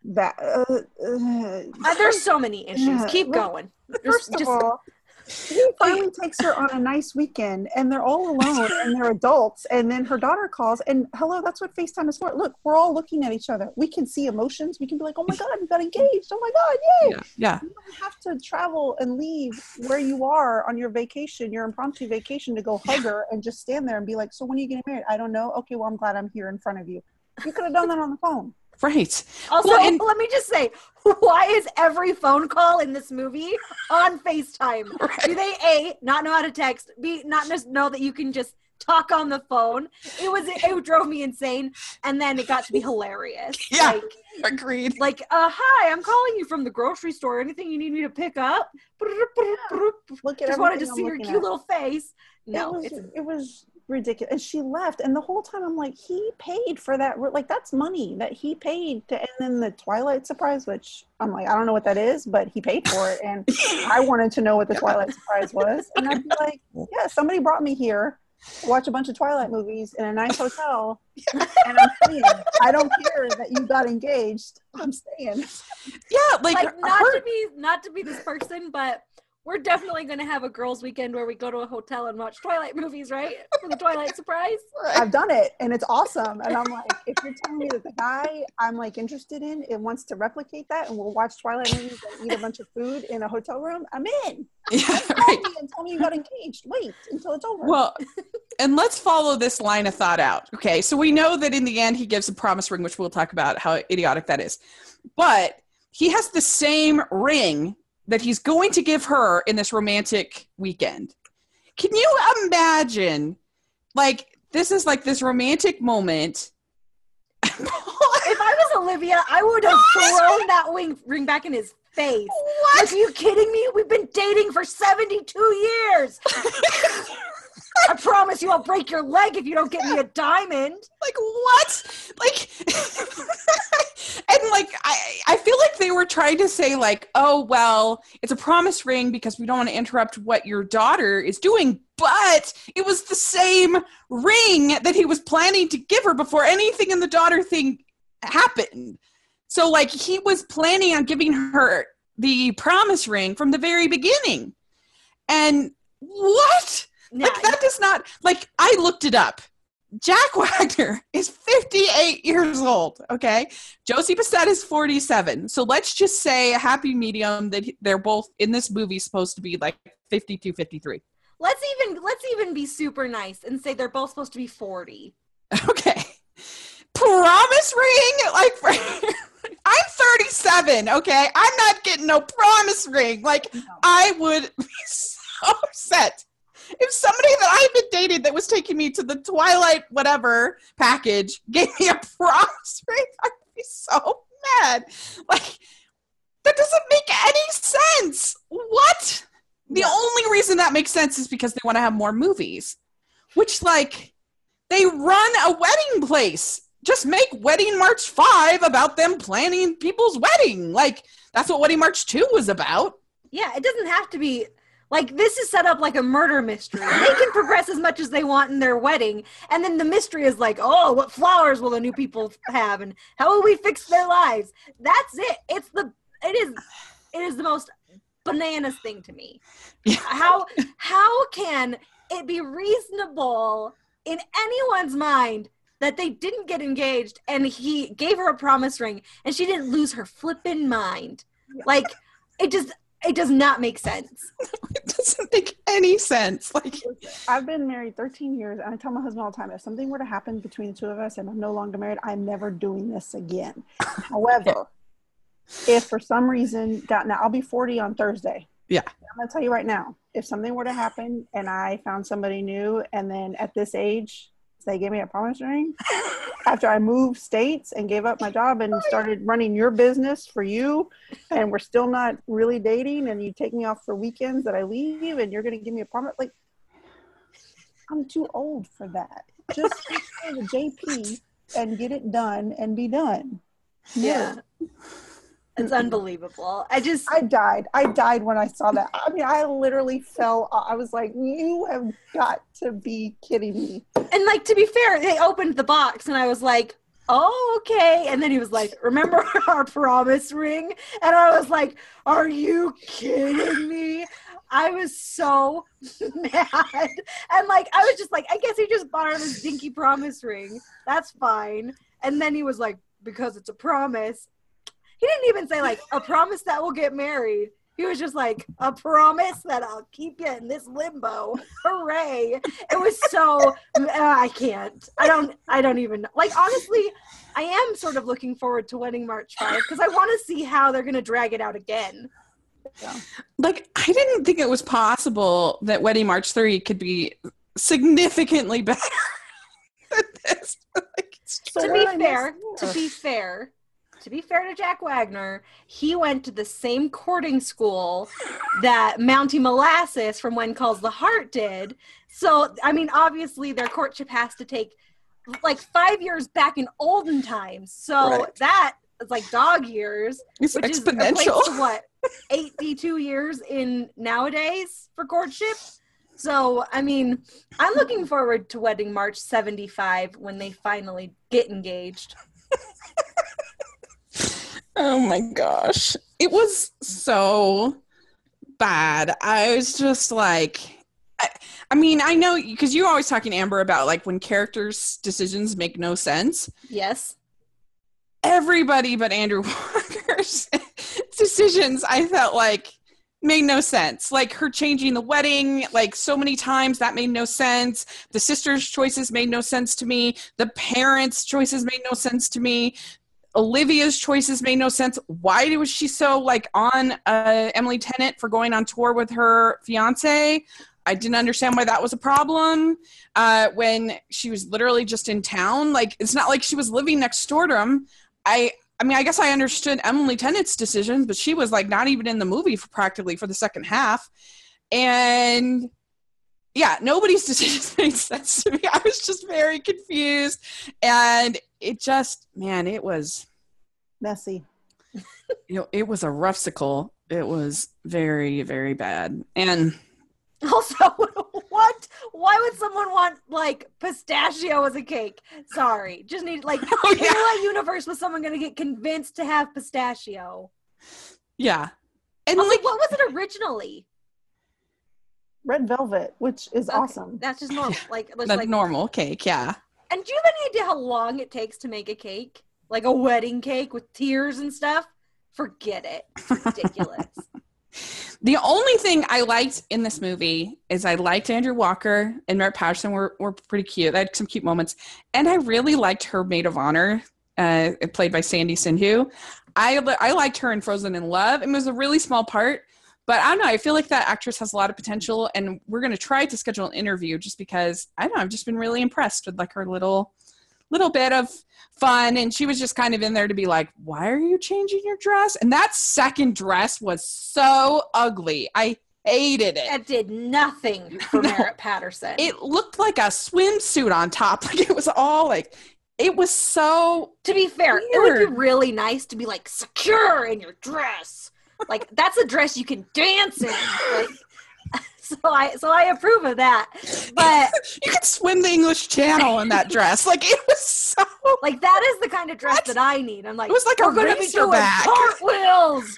S3: that. Uh,
S2: uh, there's so many issues. Yeah, Keep going.
S3: First just, of all, he [LAUGHS] finally [LAUGHS] takes her on a nice weekend and they're all alone and they're adults and then her daughter calls and hello that's what facetime is for. Look we're all looking at each other. We can see emotions. We can be like oh my [LAUGHS] god you got engaged. Oh my god yay!
S1: Yeah, yeah.
S3: you don't have to travel and leave where you are on your vacation your impromptu vacation to go hug her and just stand there and be like so when are you getting married? I don't know. Okay well i'm glad i'm here in front of you. You could have done that on the phone
S1: Right.
S2: Also, well, and- [LAUGHS] let me just say, why is every phone call in this movie on FaceTime? Right. Do they A, not know how to text, B, not just know that you can just talk on the phone? It was it drove me insane. And then it got to be hilarious. [LAUGHS]
S1: Yeah. Like, agreed.
S2: Like, uh, hi, I'm calling you from the grocery store. Anything you need me to pick up? Look at just wanted to see your cute at. little face. No,
S3: it was, it was ridiculous. And she left, and the whole time I'm like, he paid for that. Like that's money that he paid to. And then the Twilight surprise, which I'm like, I don't know what that is, but he paid for it, and I [LAUGHS] wanted to know what the Twilight surprise was. And I'd be like, [LAUGHS] yeah, somebody brought me here to watch a bunch of Twilight movies in a nice hotel, and I'm saying, I don't care that you got engaged. I'm staying.
S1: Yeah, like,
S2: like not her- to be not to be this person, but we're definitely going to have a girls' weekend where we go to a hotel and watch Twilight movies, right? For the Twilight surprise. [LAUGHS]
S3: I've done it, and it's awesome. And I'm like, if you're telling me that the guy I'm like interested in it wants to replicate that, and we'll watch Twilight movies and eat a bunch of food in a hotel room, I'm in. [LAUGHS] Yeah, right. Me and tell me you got engaged. Wait until it's over.
S1: Well, [LAUGHS] and let's follow this line of thought out. Okay, so we know that in the end he gives a promise ring, which we'll talk about how idiotic that is, but he has the same ring that he's going to give her in this romantic weekend. Can you imagine? Like, this is like this romantic moment.
S2: if I was Olivia, I would have [LAUGHS] thrown that wing, ring back in his face. What? Like, are you kidding me? We've been dating for 72 years. [LAUGHS] I promise you I'll break your leg if you don't get me a diamond.
S1: Like what? Like [LAUGHS] and like I I feel like they were trying to say like, "Oh, well, it's a promise ring because we don't want to interrupt what your daughter is doing." But it was the same ring that he was planning to give her before anything in the daughter thing happened. So like he was planning on giving her the promise ring from the very beginning. And what? Yeah, like that does not like I looked it up. Jack [LAUGHS] Wagner is 58 years old. Okay. Josie Bissett is 47. So let's just say a happy medium that they're both in this movie supposed to be like 52, 53.
S2: Let's even let's even be super nice and say they're both supposed to be 40. [LAUGHS]
S1: Okay. Promise ring? Like [LAUGHS] I'm 37, okay? I'm not getting no promise ring. Like no. I would be so upset if somebody that I've been dating that was taking me to the Twilight whatever package gave me a promise [LAUGHS] ring, I'd be so mad. Like that doesn't make any sense. What? The yeah. only reason that makes sense is because they want to have more movies, which like they run a wedding place. Just make Wedding March 5 about them planning people's wedding. Like that's what Wedding March 2 was about.
S2: Yeah, it doesn't have to be like this is set up like a murder mystery. They can progress as much as they want in their wedding, and then the mystery is like, oh, what flowers will the new people have, and how will we fix their lives? That's it. It's the it is it is the most bananas thing to me. How how can it be reasonable in anyone's mind that they didn't get engaged and he gave her a promise ring and she didn't lose her flippin' mind? Like it just it does not make sense. [LAUGHS]
S1: it doesn't make any sense. Like
S3: I've been married 13 years and I tell my husband all the time if something were to happen between the two of us and I'm no longer married, I'm never doing this again. [LAUGHS] However, if for some reason now I'll be 40 on Thursday.
S1: Yeah.
S3: I'm gonna tell you right now, if something were to happen and I found somebody new and then at this age they gave me a promise ring after I moved states and gave up my job and started running your business for you, and we're still not really dating, and you take me off for weekends that I leave, and you're going to give me a promise. Like, I'm too old for that. Just [LAUGHS] go to JP and get it done and be done.
S2: Yeah. It's unbelievable. I just
S3: I died. I died when I saw that. I mean, I literally fell. Uh, I was like, "You have got to be kidding me!"
S2: And like to be fair, they opened the box, and I was like, "Oh, okay." And then he was like, "Remember [LAUGHS] our promise ring?" And I was like, "Are you kidding me?" I was so [LAUGHS] mad. And like I was just like, I guess he just bought her this dinky promise ring. That's fine. And then he was like, because it's a promise. He didn't even say like a promise that we'll get married. He was just like a promise that I'll keep you in this limbo. Hooray! It was so uh, I can't. I don't. I don't even like. Honestly, I am sort of looking forward to Wedding March Five because I want to see how they're going to drag it out again.
S1: Like I didn't think it was possible that Wedding March Three could be significantly better [LAUGHS] than this.
S2: Like, to be fair, to be fair, to be fair to Jack Wagner, he went to the same courting school that Mountie Molasses from When Calls the Heart did. So, I mean, obviously, their courtship has to take like five years back in olden times. So right. that is like dog years,
S1: it's which exponential.
S2: is what eighty-two years in nowadays for courtship. So, I mean, I'm looking forward to Wedding March 75 when they finally get engaged. [LAUGHS]
S1: Oh my gosh. It was so bad. I was just like, I, I mean, I know because you're always talking Amber about like when characters' decisions make no sense.
S2: Yes.
S1: Everybody but Andrew [LAUGHS] Walker's decisions, I felt like made no sense. Like her changing the wedding like so many times that made no sense. The sisters' choices made no sense to me. The parents' choices made no sense to me. Olivia's choices made no sense. Why was she so like on uh, Emily Tennant for going on tour with her fiance? I didn't understand why that was a problem. Uh, when she was literally just in town, like it's not like she was living next door to him. I I mean, I guess I understood Emily Tennant's decision, but she was like not even in the movie for practically for the second half. And yeah, nobody's [LAUGHS] decisions made sense to me. I was just very confused. And it just, man, it was
S3: messy. [LAUGHS]
S1: You know, it was a roughsicle. It was very, very bad. And [LAUGHS]
S2: also, [LAUGHS] what? Why would someone want like pistachio as a cake? Sorry, just need like oh, yeah. in what universe was someone going to get convinced to have pistachio?
S1: Yeah,
S2: and also, like, what was it originally?
S3: Red velvet, which is okay. awesome.
S2: That's just normal, like
S1: that's like normal cake. Yeah.
S2: And do you have any idea how long it takes to make a cake, like a wedding cake with tiers and stuff? Forget it. It's ridiculous. [LAUGHS]
S1: The only thing I liked in this movie is I liked Andrew Walker and Merritt Patterson were, were pretty cute. They had some cute moments. And I really liked her maid of honor, uh, played by Sandy Sidhu. I, I liked her in Frozen in Love. It was a really small part, but I don't know. I feel like that actress has a lot of potential, and we're going to try to schedule an interview just because I don't know. I've just been really impressed with like her little little bit of fun and she was just kind of in there to be like why are you changing your dress and that second dress was so ugly i hated it
S2: it did nothing for [LAUGHS] no. merritt patterson
S1: it looked like a swimsuit on top [LAUGHS] like it was all like it was so
S2: to be fair weird. it would be really nice to be like secure in your dress like that's a dress you can dance in like [LAUGHS] so I so I approve of that. But [LAUGHS]
S1: you could swim the English Channel in that dress. Like it was so [LAUGHS]
S2: like that is the kind of dress that I need. I'm like,
S1: it was like we're going to be doing back.
S2: cartwheels.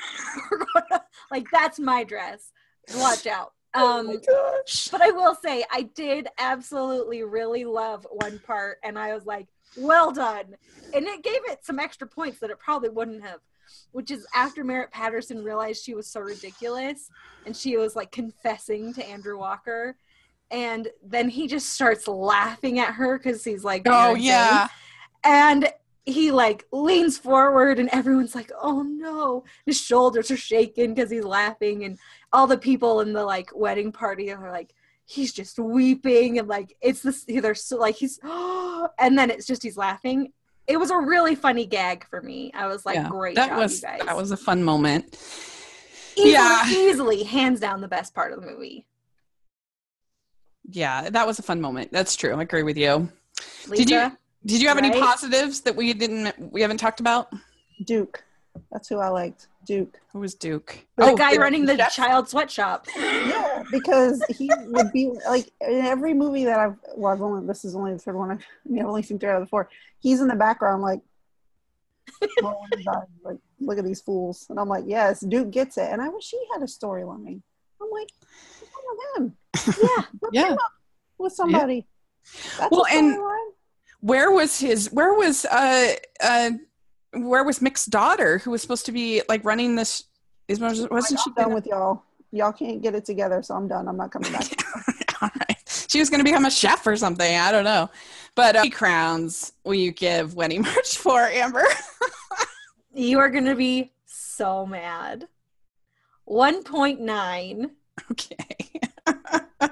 S2: we're gonna like that's my dress. Watch out.
S1: Oh um, oh
S2: but I will say I did absolutely really love one part, and I was like, well done, and it gave it some extra points that it probably wouldn't have which is after Merritt Patterson realized she was so ridiculous and she was like confessing to Andrew Walker. And then he just starts laughing at her because he's like,
S1: Oh, yeah.
S2: And he like leans forward and everyone's like, Oh no. His shoulders are shaking because he's laughing. And all the people in the like wedding party are like, He's just weeping and like it's this they're so like he's [GASPS] and then it's just he's laughing it was a really funny gag for me. I was like, yeah, great
S1: that
S2: job,
S1: was, That was a fun moment.
S2: Easily, yeah. easily, hands down, the best part of the movie.
S1: Yeah, that was a fun moment. That's true. I agree with you. Lisa, did you did you have right? any positives that we didn't we haven't talked about?
S3: Duke. That's who I liked. Duke.
S1: Who was Duke?
S2: The oh, guy running the chef? child sweatshop.
S3: Yeah, because he would be like in every movie that I've well, I've only this is only the third one. I've, [LAUGHS] I mean, I've only seen three out of the four. He's in the background, like, like look at these fools, and I'm like, yes, Duke gets it, and I wish he had a storyline. I'm like, what's
S2: him? [LAUGHS] Yeah,
S1: yeah,
S3: with somebody.
S1: Yeah. well, and where was his? Where was uh uh? Where was Mick's daughter, who was supposed to be like running this? Is wasn't she
S3: done with y'all? Y'all can't get it together, so I'm done. I'm not coming back.
S1: All right, [LAUGHS] she was going to become a chef or something. I don't know, but uh, crowns will you give Wedding [LAUGHS] March for Amber? [LAUGHS]
S2: you are going to be so mad. One point nine.
S1: Okay. uh,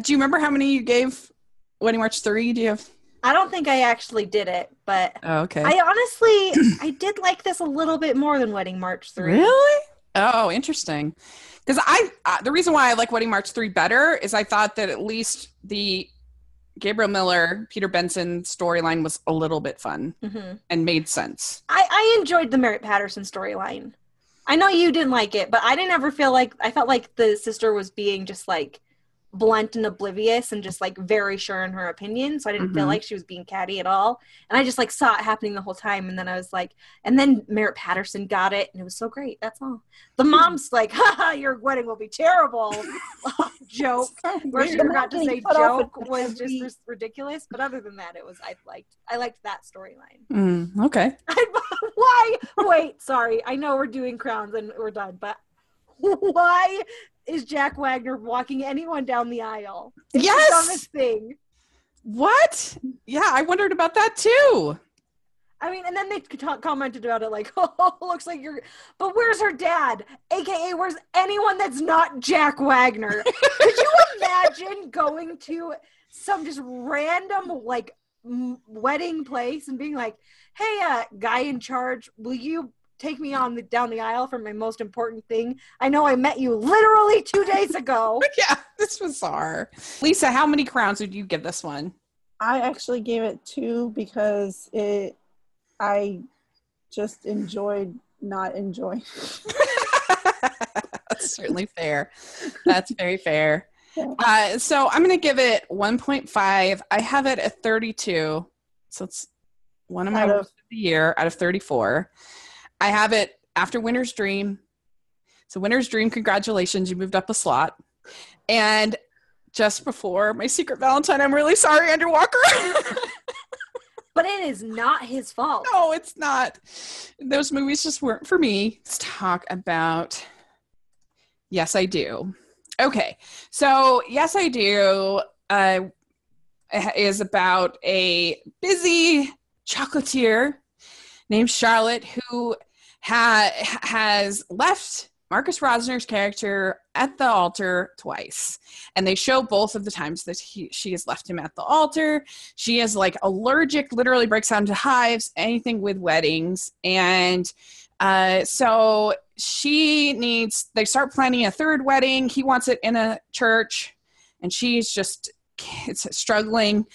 S1: do you remember how many you gave Wedding March three? Do you have?
S2: I don't think I actually did it, but
S1: oh, okay.
S2: I honestly [CLEARS THROAT] I did like this a little bit more than Wedding March 3.
S1: Really? Oh, interesting. Cuz I uh, the reason why I like Wedding March 3 better is I thought that at least the Gabriel Miller, Peter Benson storyline was a little bit fun mm-hmm. and made sense.
S2: I, I enjoyed the Merritt Patterson storyline. I know you didn't like it, but I didn't ever feel like I felt like the sister was being just like blunt and oblivious and just like very sure in her opinion. So I didn't mm-hmm. feel like she was being catty at all. And I just like saw it happening the whole time. And then I was like, and then Merritt Patterson got it and it was so great. That's all. The hmm. mom's like, [LAUGHS] haha, your wedding will be terrible. [LAUGHS] [LAUGHS] joke. Where she forgot to say joke was just ridiculous. But other than that, it was I liked I liked that storyline.
S1: Mm, okay.
S2: why? Wait, sorry. I know we're doing crowns and we're done, but why is Jack Wagner walking anyone down the aisle?
S1: It's yes.
S2: the dumbest thing.
S1: What? Yeah, I wondered about that too.
S2: I mean, and then they t- commented about it like, [LAUGHS] "Oh, looks like you're." But where's her dad? AKA, where's anyone that's not Jack Wagner? [LAUGHS] Could you imagine going to some just random like m- wedding place and being like, "Hey, uh, guy in charge, will you take me on the down the aisle for my most important thing. I know I met you literally two days ago. [LAUGHS]
S1: yeah, this was bizarre. Lisa, how many crowns would you give this one?
S3: I actually gave it two because it I just enjoyed not enjoying. [LAUGHS]
S1: That's certainly fair. That's very fair. Uh, so I'm going to give it 1.5. I have it at 32. So it's one of my out of the year out of 34. I have it after Winter's Dream. So Winter's Dream, congratulations, you moved up a slot. And just before my secret Valentine, I'm really sorry, Andrew Walker. [LAUGHS]
S2: but it is not his fault.
S1: No, it's not. Those movies just weren't for me. Let's talk about Yes, I do. Okay, so Yes, I do uh, is about a busy chocolatier named Charlotte who ha- has left Marcus Rosner's character at the altar twice. And they show both of the times that he, she has left him at the altar. She is like allergic, literally breaks out into hives, anything with weddings. And uh, so she needs, they start planning a third wedding. He wants it in a church, and she's just it's struggling.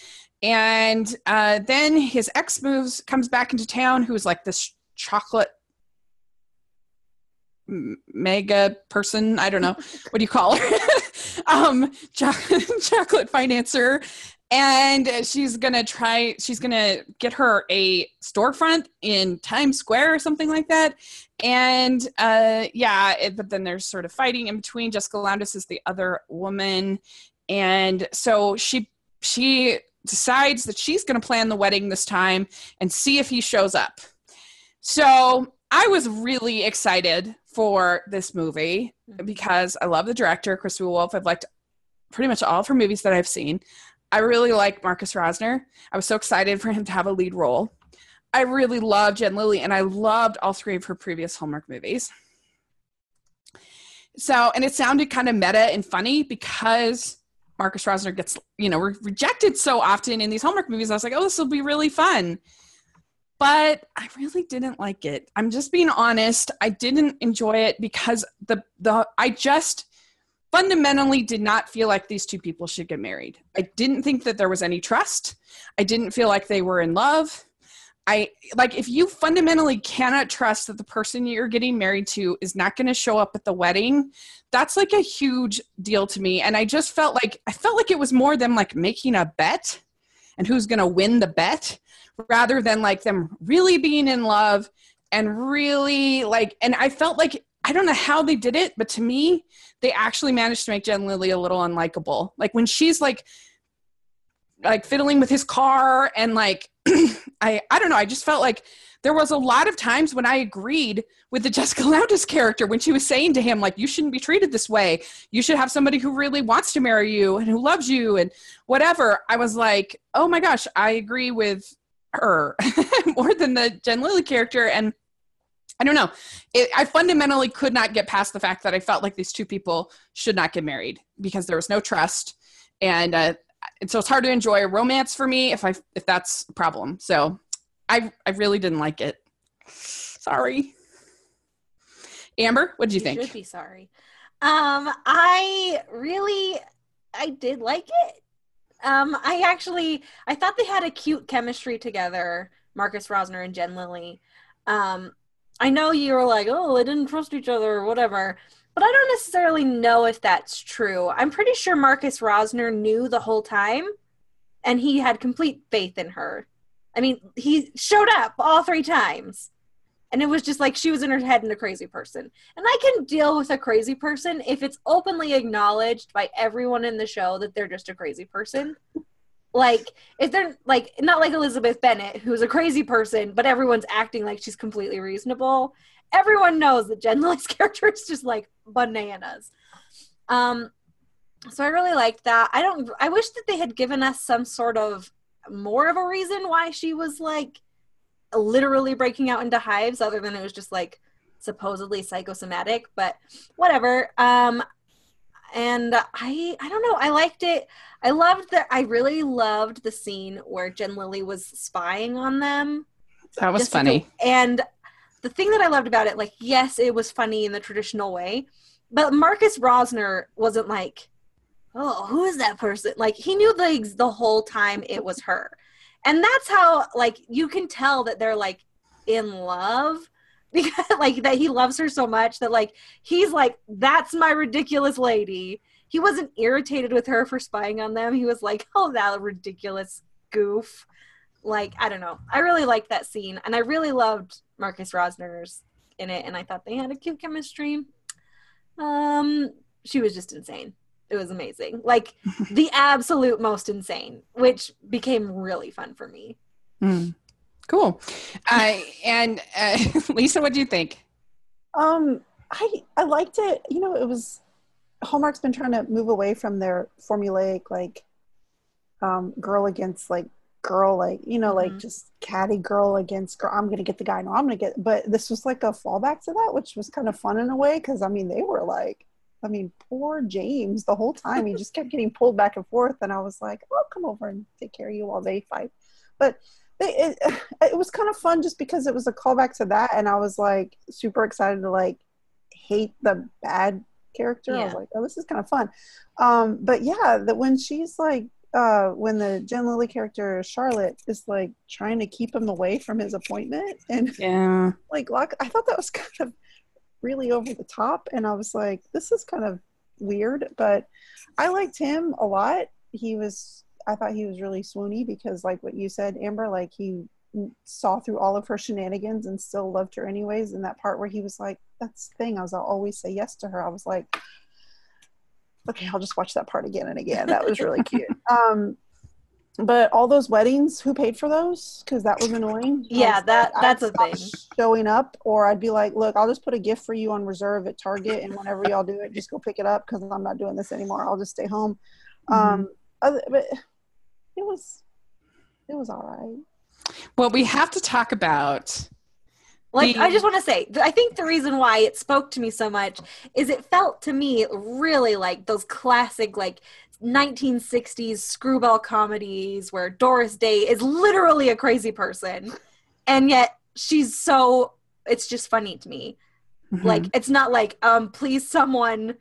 S1: And uh, then his ex moves, comes back into town, who's like this chocolate mega person i don't know [LAUGHS] what do you call her? [LAUGHS] Um chocolate, [LAUGHS] chocolate financer. And she's gonna try she's gonna get her a storefront in times square or something like that. And uh yeah it, but then there's sort of fighting in between. Jessica lowndes is the other woman. And so she she decides that she's going to plan the wedding this time and see if he shows up. So I was really excited for this movie mm-hmm. because I love the director, Christie Will Wolf. I've liked pretty much all of her movies that I've seen. I really like Marcus Rosner. I was so excited for him to have a lead role. I really loved Jen Lilly, and I loved all three of her previous Hallmark movies. So, and it sounded kind of meta and funny because Marcus Rosner gets, you know, re- rejected so often in these Hallmark movies. I was like, oh, this will be really fun. But I really didn't like it. I'm just being honest. I didn't enjoy it because the the I just fundamentally did not feel like these two people should get married. I didn't think that there was any trust. I didn't feel like they were in love. I like if you fundamentally cannot trust that the person you're getting married to is not going to show up at the wedding, that's like a huge deal to me. And I just felt like I felt like it was more them like making a bet and who's going to win the bet rather than like them really being in love and really like and I felt like I don't know how they did it, but to me, they actually managed to make Jen Lilly a little unlikable. Like when she's like like fiddling with his car and like [CLEARS THROAT] I I don't know, I just felt like there was a lot of times when I agreed with the [LAUGHS] Jessica Lowndes character when she was saying to him like you shouldn't be treated this way. You should have somebody who really wants to marry you and who loves you and whatever. I was like, "Oh my gosh, I agree with her [LAUGHS] more than the Jen Lilly character and I don't know. It, I fundamentally could not get past the fact that I felt like these two people should not get married because there was no trust, and uh, so it's hard to enjoy a romance for me if I if that's a problem. So I I really didn't like it. Sorry. Amber, what did you, you think?
S2: Should be sorry. Um, I really I did like it. Um, I actually I thought they had a cute chemistry together, Marcus Rosner and Jen Lilly. Um, I know you were like, oh, they didn't trust each other or whatever, but I don't necessarily know if that's true. I'm pretty sure Marcus Rosner knew the whole time and he had complete faith in her. I mean, he showed up all three times. And it was just like she was in her head and a crazy person. And I can deal with a crazy person if it's openly acknowledged by everyone in the show that they're just a crazy person. Like, if they're like, not like Elizabeth Bennet, who's a crazy person, but everyone's acting like she's completely reasonable. Everyone knows that Jen Lilly's [LAUGHS] character is just like bananas. Um, so I really liked that. I don't, I wish that they had given us some sort of more of a reason why she was like literally breaking out into hives other than it was just like supposedly psychosomatic but whatever. Um and i i don't know. I liked it. I loved that i really loved the scene where jen lilly was spying on them.
S1: That was funny.
S2: and the thing that i loved about it like yes it was funny in the traditional way but marcus rosner wasn't like oh who is that person? Like he knew the the whole time it was her. And that's how like you can tell that they're like in love [LAUGHS] because like that he loves her so much that like he's like that's my ridiculous lady. He wasn't irritated with her for spying on them. He was like oh that ridiculous goof. Like i don't know. I really liked that scene and i really loved marcus rosner's in it and i thought they had a cute chemistry um she was just insane it was amazing. Like [LAUGHS] the absolute most insane, which became really fun for me.
S1: Mm. Cool. Uh, and uh, [LAUGHS] Lisa, what do you think?
S3: Um, I I liked it. You know, it was Hallmark's been trying to move away from their formulaic like um, girl against like girl, like you know, like mm-hmm. just catty girl against girl. I'm gonna get the guy. No, I'm gonna get. But this was like a fallback to that, which was kind of fun in a way because I mean they were like I mean, poor James the whole time. He just kept getting pulled back and forth. And I was like, I'll come over and take care of you while they fight. But it, it, [SIGHS] it was kind of fun just because it was a callback to that. And I was like super excited to like hate the bad character. Yeah. I was like, oh, this is kind of fun. Um, but yeah, that when she's like, uh, when the Jen Lilly character Charlotte is like trying to keep him away from his appointment and [LAUGHS]
S1: yeah,
S3: like I thought that was [LAUGHS] kind of really over the top and i was like this is kind of weird but i liked him a lot. He was i thought he was really swoony because like what you said amber like he saw through all of her shenanigans and still loved her anyways and that part where he was like that's the thing i was i'll always say yes to her. I was like okay i'll just watch that part again and again that was really cute [LAUGHS] um but all those weddings, who paid for those? Because that was annoying.
S2: Yeah,
S3: was
S2: that
S3: like,
S2: that's a thing.
S3: Showing up, or I'd be like, "Look, I'll just put a gift for you on reserve at Target, and whenever y'all do it, just go pick it up because I'm not doing this anymore. I'll just stay home." Mm-hmm. Um, other, but it was, it was all right.
S1: Well, we have to talk about
S2: like i just want to say i think the reason why it spoke to me so much is it felt to me really like those classic like 1960s screwball comedies where Doris Day is literally a crazy person and yet she's so it's just funny to me. Mm-hmm. Like it's not like um please someone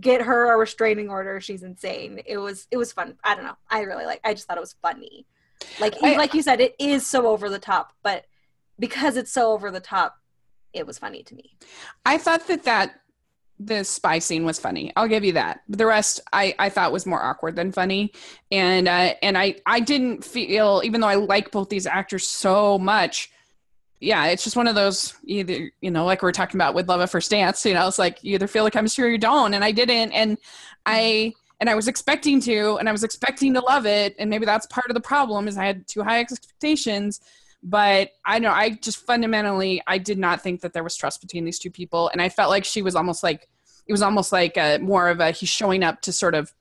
S2: get her a restraining order she's insane. It was it was fun. I don't know. I really like I just thought it was funny. Like I, like you said it is so over the top but because it's so over the top it was funny to me.
S1: I thought that that the spy scene was funny. I'll give you that. But the rest I, I thought was more awkward than funny. And uh, and I, I didn't feel even though I like both these actors so much, yeah, it's just one of those either, you know, like we are talking about with Love at First Dance, you know, it's like you either feel the chemistry or you don't. And I didn't. And I and I was expecting to, and I was expecting to love it. And maybe that's part of the problem is I had too high expectations but i know i just fundamentally i did not think that there was trust between these two people. And i felt like she was almost like it was almost like a, more of a he's showing up to sort of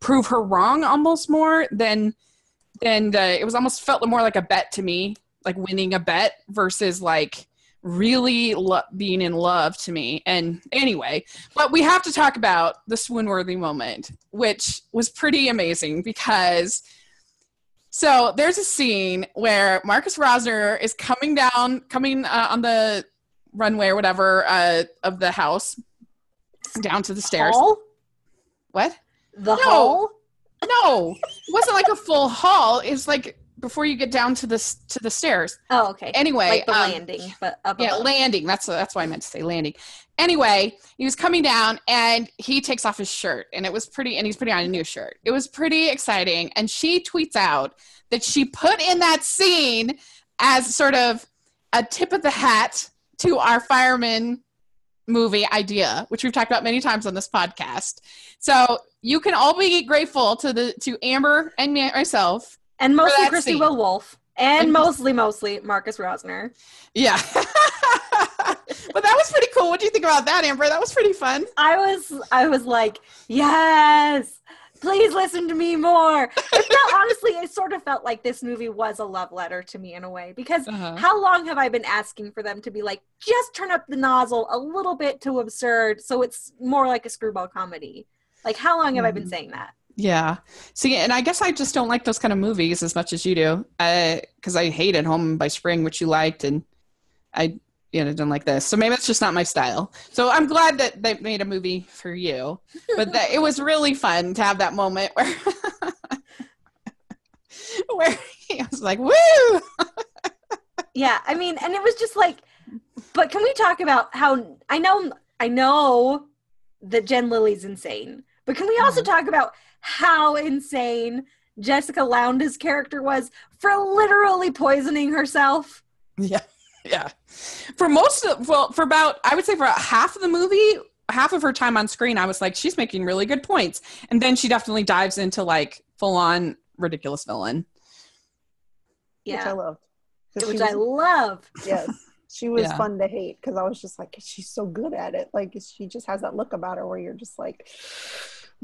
S1: prove her wrong almost more than than uh, it was almost felt more like a bet to me like winning a bet versus like really lo- being in love to me. And anyway but we have to talk about the swoon worthy moment which was pretty amazing because so there's a scene where Marcus Rosner is coming down, coming uh, on the runway or whatever uh, of the house down to the stairs.
S2: Hall?
S1: What?
S2: The no. hall?
S1: No, it wasn't like a full hall. It's like before you get down to the to the stairs.
S2: Oh, okay.
S1: Anyway,
S2: like the um, landing, but up
S1: yeah,
S2: above.
S1: landing. That's that's why I meant to say landing. Anyway, he was coming down and he takes off his shirt, and it was pretty. And he's putting on a new shirt. It was pretty exciting. And she tweets out that she put in that scene as sort of a tip of the hat to our fireman movie idea, which we've talked about many times on this podcast. So you can all be grateful to the to Amber and myself,
S2: and mostly Christie Will Wolf, and, mostly mostly Marcus Rosner.
S1: Yeah. [LAUGHS] but that was pretty cool. What do you think about that, Amber? That was pretty fun.
S2: I was I was like, yes please listen to me more. It felt, [LAUGHS] honestly, it sort of felt like this movie was a love letter to me in a way because uh-huh. how long have I been asking for them to be like, just turn up the nozzle a little bit to absurd so it's more like a screwball comedy? Like, how long have mm-hmm. I been mm-hmm. saying that?
S1: Yeah. See, and I guess I just don't like those kind of movies as much as you do, because I, I hated Home by Spring, which you liked, and I you know didn't like this. So maybe it's just not my style. So i'm glad that they made a movie for you. But that it was really fun to have that moment where [LAUGHS] where he was like woo!
S2: Yeah i mean and it was just like but can we talk about how i know i know that jen lilley's insane but can we also mm-hmm. talk about how insane jessica lowndes character was for literally poisoning herself [LAUGHS]
S1: yeah yeah. For most of, well, for about, I would say for about half of the movie, half of her time on screen, I was like, she's making really good points. And then she definitely dives into like full on ridiculous villain.
S2: Yeah.
S3: Which I loved.
S2: Which was, I love. [LAUGHS]
S3: Yes. She was yeah. fun to hate because I was just like, she's so good at it. Like, she just has that look about her where you're just like,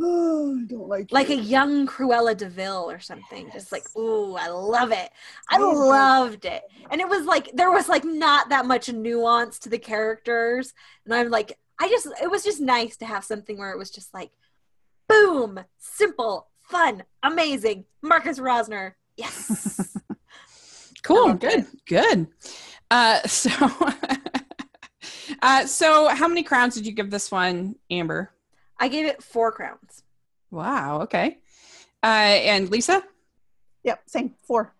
S3: oh, I don't like
S2: like a young Cruella de Vil or something. Yes. Just like, ooh, I love it. I loved it. And it was like there was like not that much nuance to the characters. And I'm like, I just it was just nice to have something where it was just like, boom, simple, fun, amazing. Marcus Rosner. Yes. [LAUGHS]
S1: cool. Good. It. Good. Uh [LAUGHS] so [LAUGHS] uh so how many crowns did you give this one, Amber?
S2: I gave it four crowns.
S1: Wow. Okay. Uh, and Lisa?
S3: Yep. Same. Four.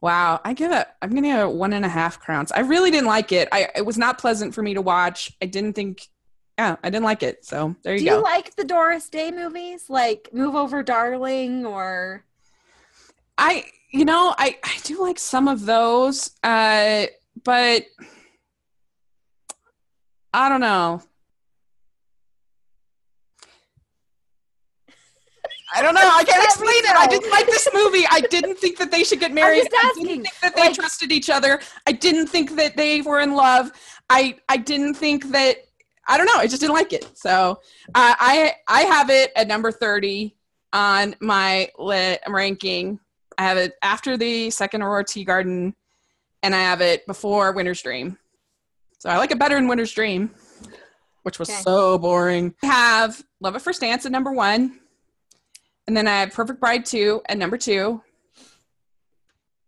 S1: Wow. I give it, I'm going to give it one and a half crowns. I really didn't like it. I, it was not pleasant for me to watch. I didn't think, yeah, I didn't like it. So there you
S2: Do
S1: go. Do
S2: you like the Doris Day movies? Like Move Over Darling or?
S1: I, you know, I, I do like some of those, uh, but I don't know. I don't know. I can't explain it. I didn't like this movie. I didn't think that they should get married. I didn't think that they like, trusted each other. I didn't think that they were in love. I I didn't think that. I don't know. I just didn't like it. So uh, I I have it at number thirty on my lit ranking. I have it after the second Aurora Tea Garden, and I have it before Winter's Dream. So I like it better in Winter's Dream, which was okay. so boring. I have Love at First Dance at number one. And then I have Perfect Bride 2 at number two.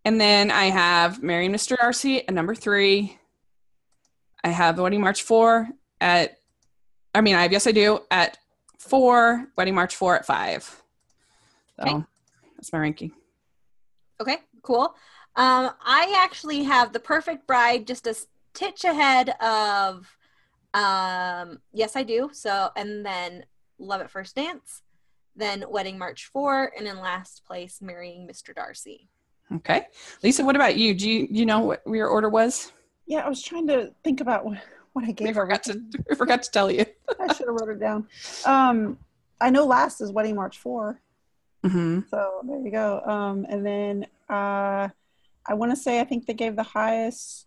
S1: And then I have Marrying Mr. Darcy at number three. I have Wedding March 4 at, I mean, I have Yes I Do at four, Wedding March 4 at five. So okay. that's my ranking.
S2: Okay, cool. Um, I actually have The Perfect Bride just a titch ahead of um, Yes I Do. So, and then Love at First Dance then Wedding March 4, and in last place, Marrying Mr. Darcy.
S1: Okay. Lisa, what about you? Do you, you know what your order was?
S3: Yeah, I was trying to think about what, what I gave.
S1: We forgot to, [LAUGHS] we forgot to tell you. [LAUGHS]
S3: I should have wrote it down. Um, I know last is Wedding March 4.
S1: Mm-hmm.
S3: So there you go. Um, and then uh, I want to say I think they gave the highest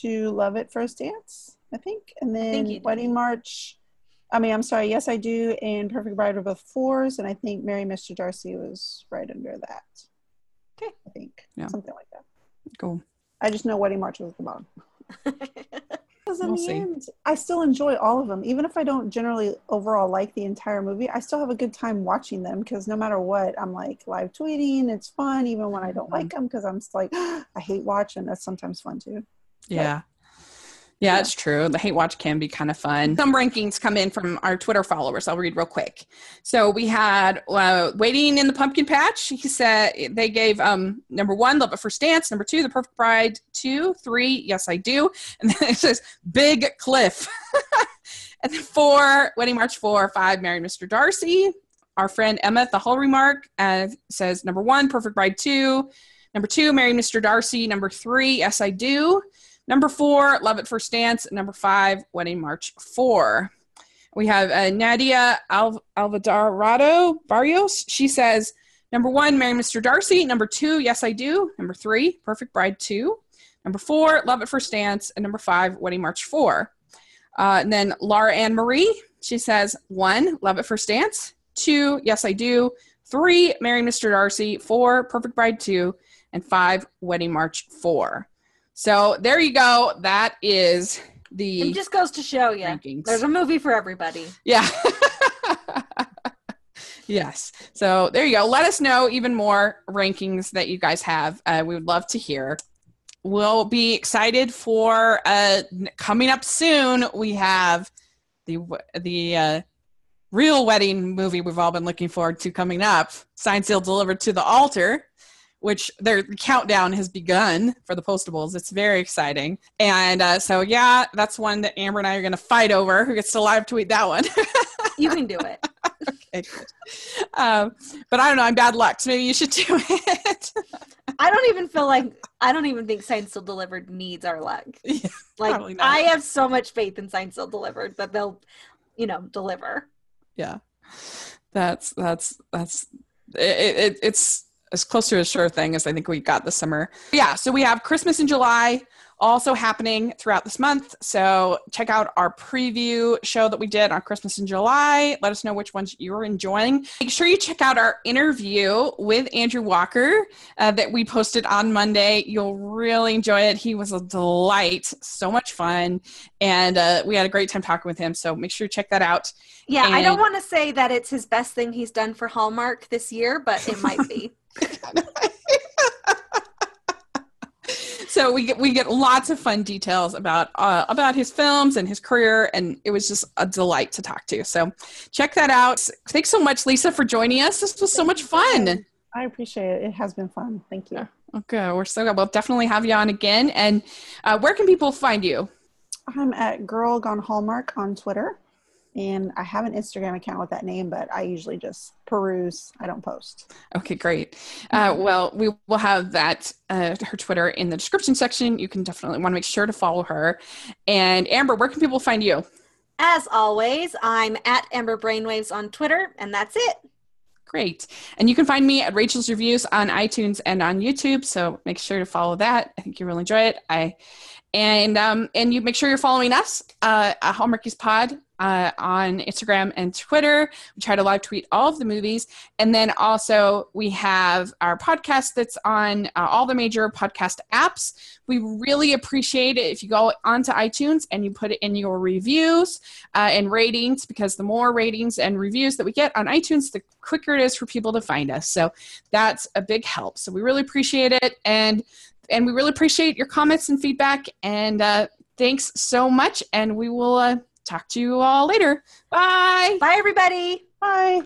S3: to Love at First Dance, I think. And then Wedding March I mean, I'm sorry. Yes, I do. And Perfect Bride were both fours, and I think Marry Mr. Darcy was right under that.
S2: Okay.
S3: I think yeah. something like that.
S1: Cool.
S3: I just know Wedding March was at the bottom. [LAUGHS] Because in we'll the see. end, I still enjoy all of them, even if I don't generally overall like the entire movie. I still have a good time watching them because no matter what, I'm like live tweeting. It's fun, even when I don't mm-hmm. like them, because I'm just like, [GASPS] I hate watching. That's sometimes fun too.
S1: Yeah. Yeah, it's true. The hate watch can be kind of fun. Some rankings come in from our Twitter followers. I'll read real quick. So we had uh, waiting in the pumpkin patch. He said they gave um, number one, Love at First Dance. Number two, The Perfect Bride. Two, three, Yes I Do. And then it says Big Cliff. [LAUGHS] and then four, Wedding March Four. Five, Marry Mr. Darcy. Our friend Emma, the whole remark, uh, says number one, Perfect Bride Two. Number two, Marry Mr. Darcy. Number three, Yes I Do. Number four, Love at First Dance. Number five, Wedding March 4. We have uh, Nadia Al- Alvarado Barrios. She says, number one, Marry Mr. Darcy. Number two, Yes, I Do. Number three, Perfect Bride 2. Number four, Love at First Dance. And number five, Wedding March 4. Uh, and then Laura Ann Marie, she says, one, Love at First Dance. Two, Yes, I Do. Three, Marry Mr. Darcy. Four, Perfect Bride 2. And five, Wedding March 4. So there you go. That is the.
S2: It just goes to show you rankings. there's a movie for everybody.
S1: Yeah. [LAUGHS] yes. So there you go. Let us know even more rankings that you guys have. Uh, we would love to hear. We'll be excited for uh, coming up soon. We have the the uh, real wedding movie we've all been looking forward to coming up. Signed, sealed, delivered to the altar which their countdown has begun for the postables. It's very exciting. And uh, so, yeah, that's one that Amber and I are going to fight over. Who gets to live tweet that one? [LAUGHS]
S2: you can do it.
S1: okay, good. Um, but I don't know. I'm bad luck. So maybe you should do it. [LAUGHS]
S2: I don't even feel like I don't even think Signed Sealed Delivered needs our luck. [LAUGHS] Yeah, like I have so much faith in Signed Sealed Delivered that they'll, you know, deliver.
S1: Yeah, that's that's that's it, it, it's as close to a sure thing as I think we got this summer. Yeah, so we have Christmas in July also happening throughout this month. So check out our preview show that we did on Christmas in July. Let us know which ones you're enjoying. Make sure you check out our interview with Andrew Walker uh, that we posted on Monday. You'll really enjoy it. He was a delight, so much fun, and uh, we had a great time talking with him. So make sure you check that out.
S2: Yeah,
S1: and-
S2: I don't want to say that it's his best thing he's done for Hallmark this year, but it might be. [LAUGHS]
S1: so we get we get lots of fun details about uh, about his films and his career, and it was just a delight to talk to. So check that out. Thanks so much, Lisa, for joining us. This was so much fun.
S3: I appreciate it. It has been fun. Thank you.
S1: Okay, we're so good. We'll definitely have you on again. And uh, where can people find you?
S3: I'm at Girl Gone Hallmark on Twitter and I have an Instagram account with that name, but I usually just peruse. I don't post.
S1: Okay, great. Uh, well, we will have that uh, her Twitter in the description section. You can definitely want to make sure to follow her. And Amber, where can people find you?
S2: As always, I'm at Amber Brainwaves on Twitter, and that's it.
S1: Great. And you can find me at Rachel's Reviews on iTunes and on YouTube. So make sure to follow that. I think you really enjoy it. I and um, and you make sure you're following us uh, at Hallmarkies Pod uh, on Instagram and Twitter. We try to live tweet all of the movies, and then also we have our podcast that's on uh, all the major podcast apps. We really appreciate it if you go onto iTunes and you put it in your reviews uh, and ratings, because the more ratings and reviews that we get on iTunes, the quicker it is for people to find us. So that's a big help. So we really appreciate it, and and we really appreciate your comments and feedback. And uh, thanks so much. And we will uh, talk to you all later. Bye.
S2: Bye, everybody.
S3: Bye.